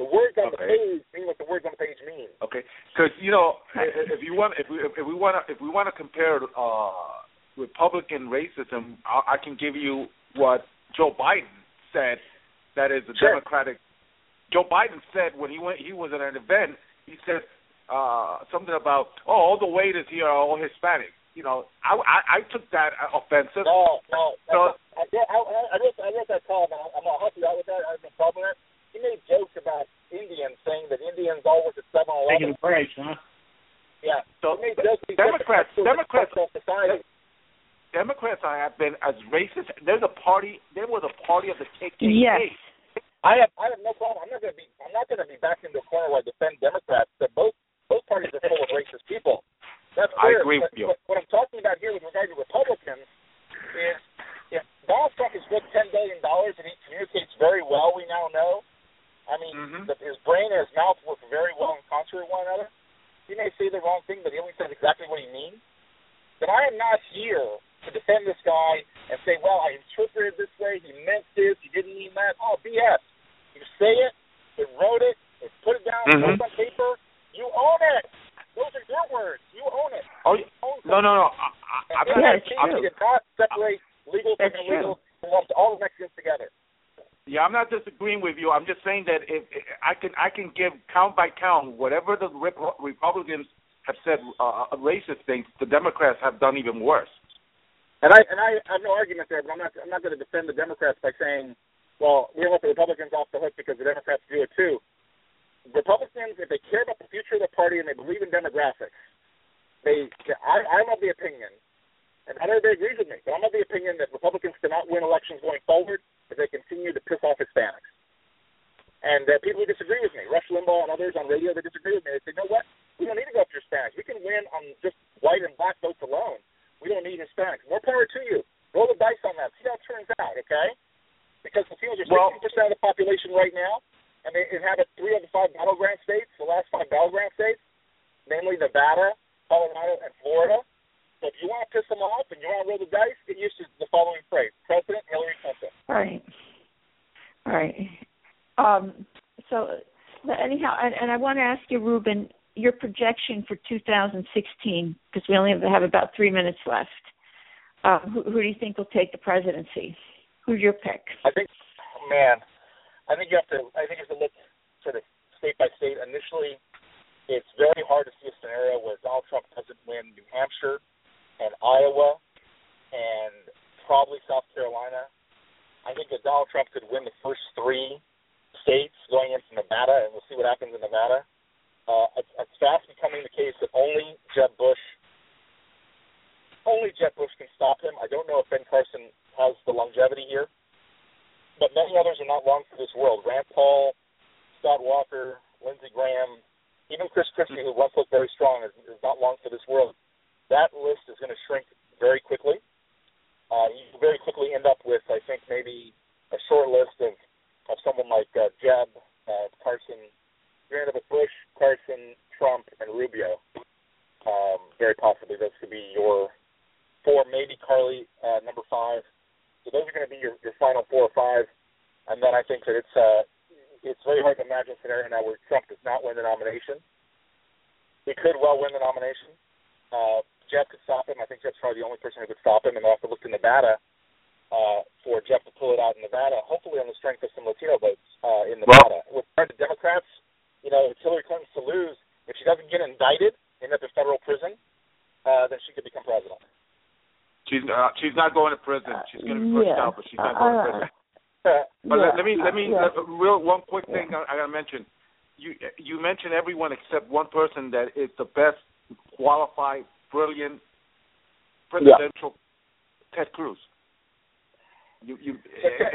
The words on okay. the page mean what the words on the page mean. Okay, because you know, if you want, if we if we want to if we want to compare uh, Republican racism, I, I can give you what Joe Biden said. That is the sure. Democratic. Joe Biden said when he went, he was at an event. He said uh something about oh all the waiters here are all Hispanic. You know, I I, I took that offensive. No, no. So, I, I, I, I, wrote, I wrote that column. I'm gonna help you out with that. I have no problem with it. He made jokes about Indians, saying that Indians all work at Seven Eleven. Taking breaks, huh? Yeah. So he made jokes. Democrats, Democrats, society. Democrats have been as racist. They're the party. They were the party of the KKK. Yes. I have I have no problem. I'm not gonna be I'm not gonna be backed into a corner where I defend Democrats. They're both both parties are full of racist people. That's clear. I agree but, with you. But what I'm talking about here with regard to Republicans is if Donald Trump is worth ten billion dollars and he communicates very well, we now know. I mean, Mhm. that his brain and his mouth work very well in concert with one another. He may say the wrong thing, but he only says exactly what he means. Then I am not here to defend this guy and say, well, I interpreted this way, he meant this, he didn't mean that. Oh, BS. You say it, they wrote it, they put it down, Mhm. mm on paper, you own it. Those are your words. You own it. Oh You own no, no, no. I, I, I'm and not. Yeah, I'm, he did not separate legal from That's illegal and lumped all the Mexicans together. Yeah, I'm not disagreeing with you. I'm just saying that if, if I can, I can give count by count whatever the Rep- Republicans have said uh, racist things. The Democrats have done even worse. And I and I have no argument there, but I'm not I'm not going to defend the Democrats by saying, well, we let the Republicans off the hook because the Democrats do it too. Republicans, if they care about the future of the party and they believe in demographics, they I, I'm of the opinion, and I know they agrees with me, but I'm of the opinion that Republicans cannot win elections going forward if they continue to piss off Hispanics. And uh, people who disagree with me, Rush Limbaugh and others on radio, they disagree with me. They say, you know what? We don't need to go after Hispanics. We can win on just white and black votes alone. We don't need Hispanics. More power to you. Roll the dice on that. See how it turns out, okay? Because Latinos are 60% well, of the population right now, and they inhabit three of the five battleground states, the last five battleground states, namely Nevada, Colorado, and Florida. So if you want to piss them off and you want to roll the dice, get used to the following phrase: President Hillary Clinton. All right. All right. Um, so anyhow, and, and I want to ask you, Ruben, your projection for 2016, because we only have about three minutes left. Um, who, who do you think will take the presidency? Who's your pick? I think, man, I think you have to. I think you have to look sort of state by state. Initially, it's very hard to see a scenario where Donald Trump doesn't win New Hampshire and Iowa and probably South Carolina. I think that Donald Trump could win the first three states going into Nevada, and we'll see what happens in Nevada. Uh, it's, fast becoming the case that only Jeb Bush, only Jeb Bush can stop him. I don't know if Ben Carson has the longevity here, but many others are not long for this world. Rand Paul, Scott Walker, Lindsey Graham, even Chris Christie, who once looked very strong, is, is not long for this world. That list is going to shrink very quickly. Uh, you very quickly end up with, I think, maybe a short list of of someone like uh, Jeb, uh, Carson, you're with Bush, Carson, Trump, and Rubio. Um, very possibly those could be your four, maybe Carly, uh, number five. So those are going to be your, your final four or five. And then I think that it's uh, it's very hard to imagine a scenario now where Trump does not win the nomination. He could well win the nomination. Uh, Jeb could stop him. I think Jeb's probably the only person who could stop him. And they'll have to look to Nevada uh, for Jeb to pull it out in Nevada, hopefully on the strength of some Latino votes uh, in Nevada. With regard to Democrats, you know, it's Hillary Clinton's to lose. If she doesn't get indicted, end up in federal prison, uh, then she could become president. She's uh, she's not going to prison. She's going to be pushed yeah. out, but she's not going to Uh, prison. Uh, But yeah, let, let me let me yeah. uh, real one quick thing I, I gotta mention. You you mentioned everyone except one person that is the best qualified, brilliant presidential Ted Cruz. You you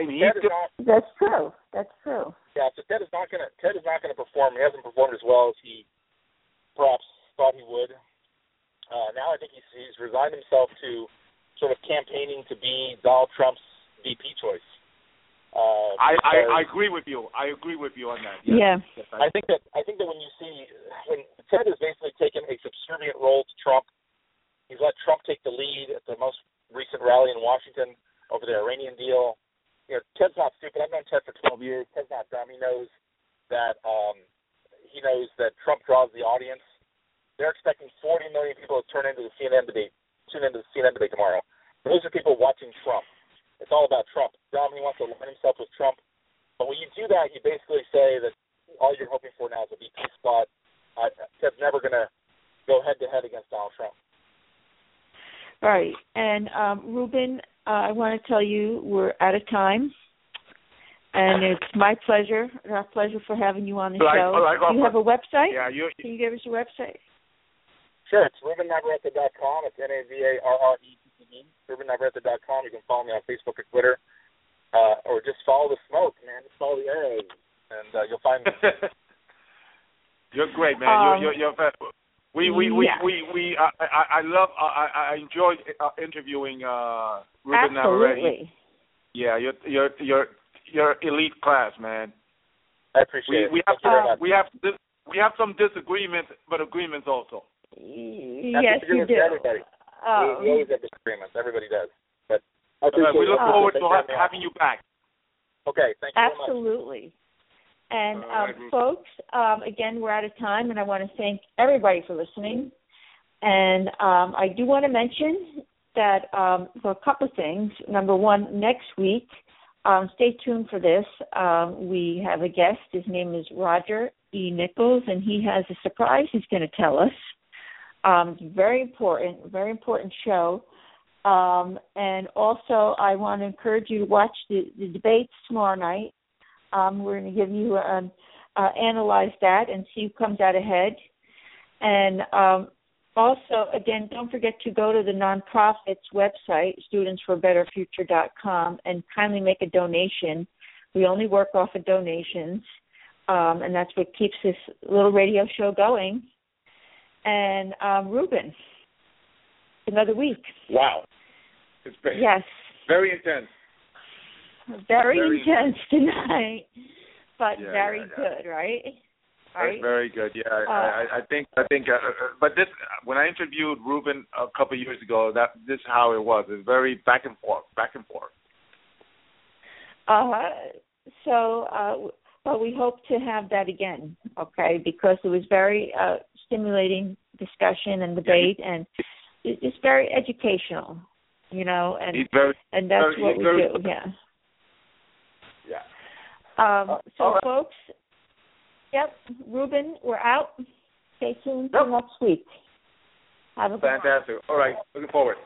and he's Ted is not, That's true. That's true. yeah, so Ted is not going to Ted is not going to perform. He hasn't performed as well as he perhaps thought he would. Uh, now I think he's he's resigned himself to sort of campaigning to be Donald Trump's VP choice. Uh, I, I I agree with you. I agree with you on that. Yeah. Yes, I- I think that I think that when you see when Ted is basically taken a subservient role to Trump, he's let Trump take the lead at the most recent rally in Washington over the Iranian deal. You know, Ted's not stupid. I've known Ted for 12 years. Ted's not dumb. He knows that um, he knows that Trump draws the audience. They're expecting 40 million people to turn into the CNN debate, tune into the CNN debate tomorrow. Those are people watching Trump. It's all about Trump. Romney wants to align himself with Trump. But when you do that, you basically say that all you're hoping for now is a VP spot. Uh, Ted's never going to go head to head against Donald Trump. All right. And um, Ruben, uh, I want to tell you we're out of time. And it's my pleasure, our pleasure for having you on the Like- show. like Do you have a website? yeah, you Can you give us your website? Sure, it's RubenNavarrette.com. It's N-A-V-A-R-R-E-T-T-E. RubenNavarrette.com. You can follow me on Facebook or Twitter. Uh, or just follow the smoke, man. Just follow the arrows, and uh, you'll find me. you're great, man. Um, you're you're, you're we we we yeah. we we I I, I love I I enjoyed uh, interviewing uh Ruben Navarrette. Yeah, you're you're you're you're elite class, man. I appreciate We we have Thank you very much. we have dis- we have some disagreements, but agreements also. Yes, That's you do. everybody. Oh, we, we always have disagreements. Everybody does. But I we look it. forward to Thanks ha- having me on. having you back. Okay, thank you very much. Absolutely. And um, right. folks, um, again, we're out of time, and I want to thank everybody for listening. And um, I do want to mention that um, for a couple of things. Number one, next week, um, stay tuned for this. Um, we have a guest. His name is Roger E. Nichols, and he has a surprise he's going to tell us. Um, very important, very important show. Um, and also, I want to encourage you to watch the, the debates tomorrow night. Um, we're going to give you um, uh, analyze that and see who comes out ahead. And um, also, again, don't forget to go to the nonprofit's website, studentsforbetterfuture.com, and kindly make a donation. We only work off of donations, um, and that's what keeps this little radio show going. And um, Ruben, another week. Wow, it's been Yes. very intense. very, Very- intense tonight, but Yeah, very yeah, yeah. good, right? That's Right. very good. Yeah, I, Uh, I, I think I think. Uh, uh, but this when I interviewed Ruben a couple of years ago, that this is how it was. It's very back and forth, back and forth. Uh, so, uh, well, we hope to have that again, okay? Because it was very uh, stimulating discussion and debate, and it's very educational, you know, and very and that's very- what we very- do, yeah. yeah. Um, Uh, so, right. folks, yep, Ruben, we're out. Stay tuned for Yep. next week. Have a. Fantastic. All right, looking forward.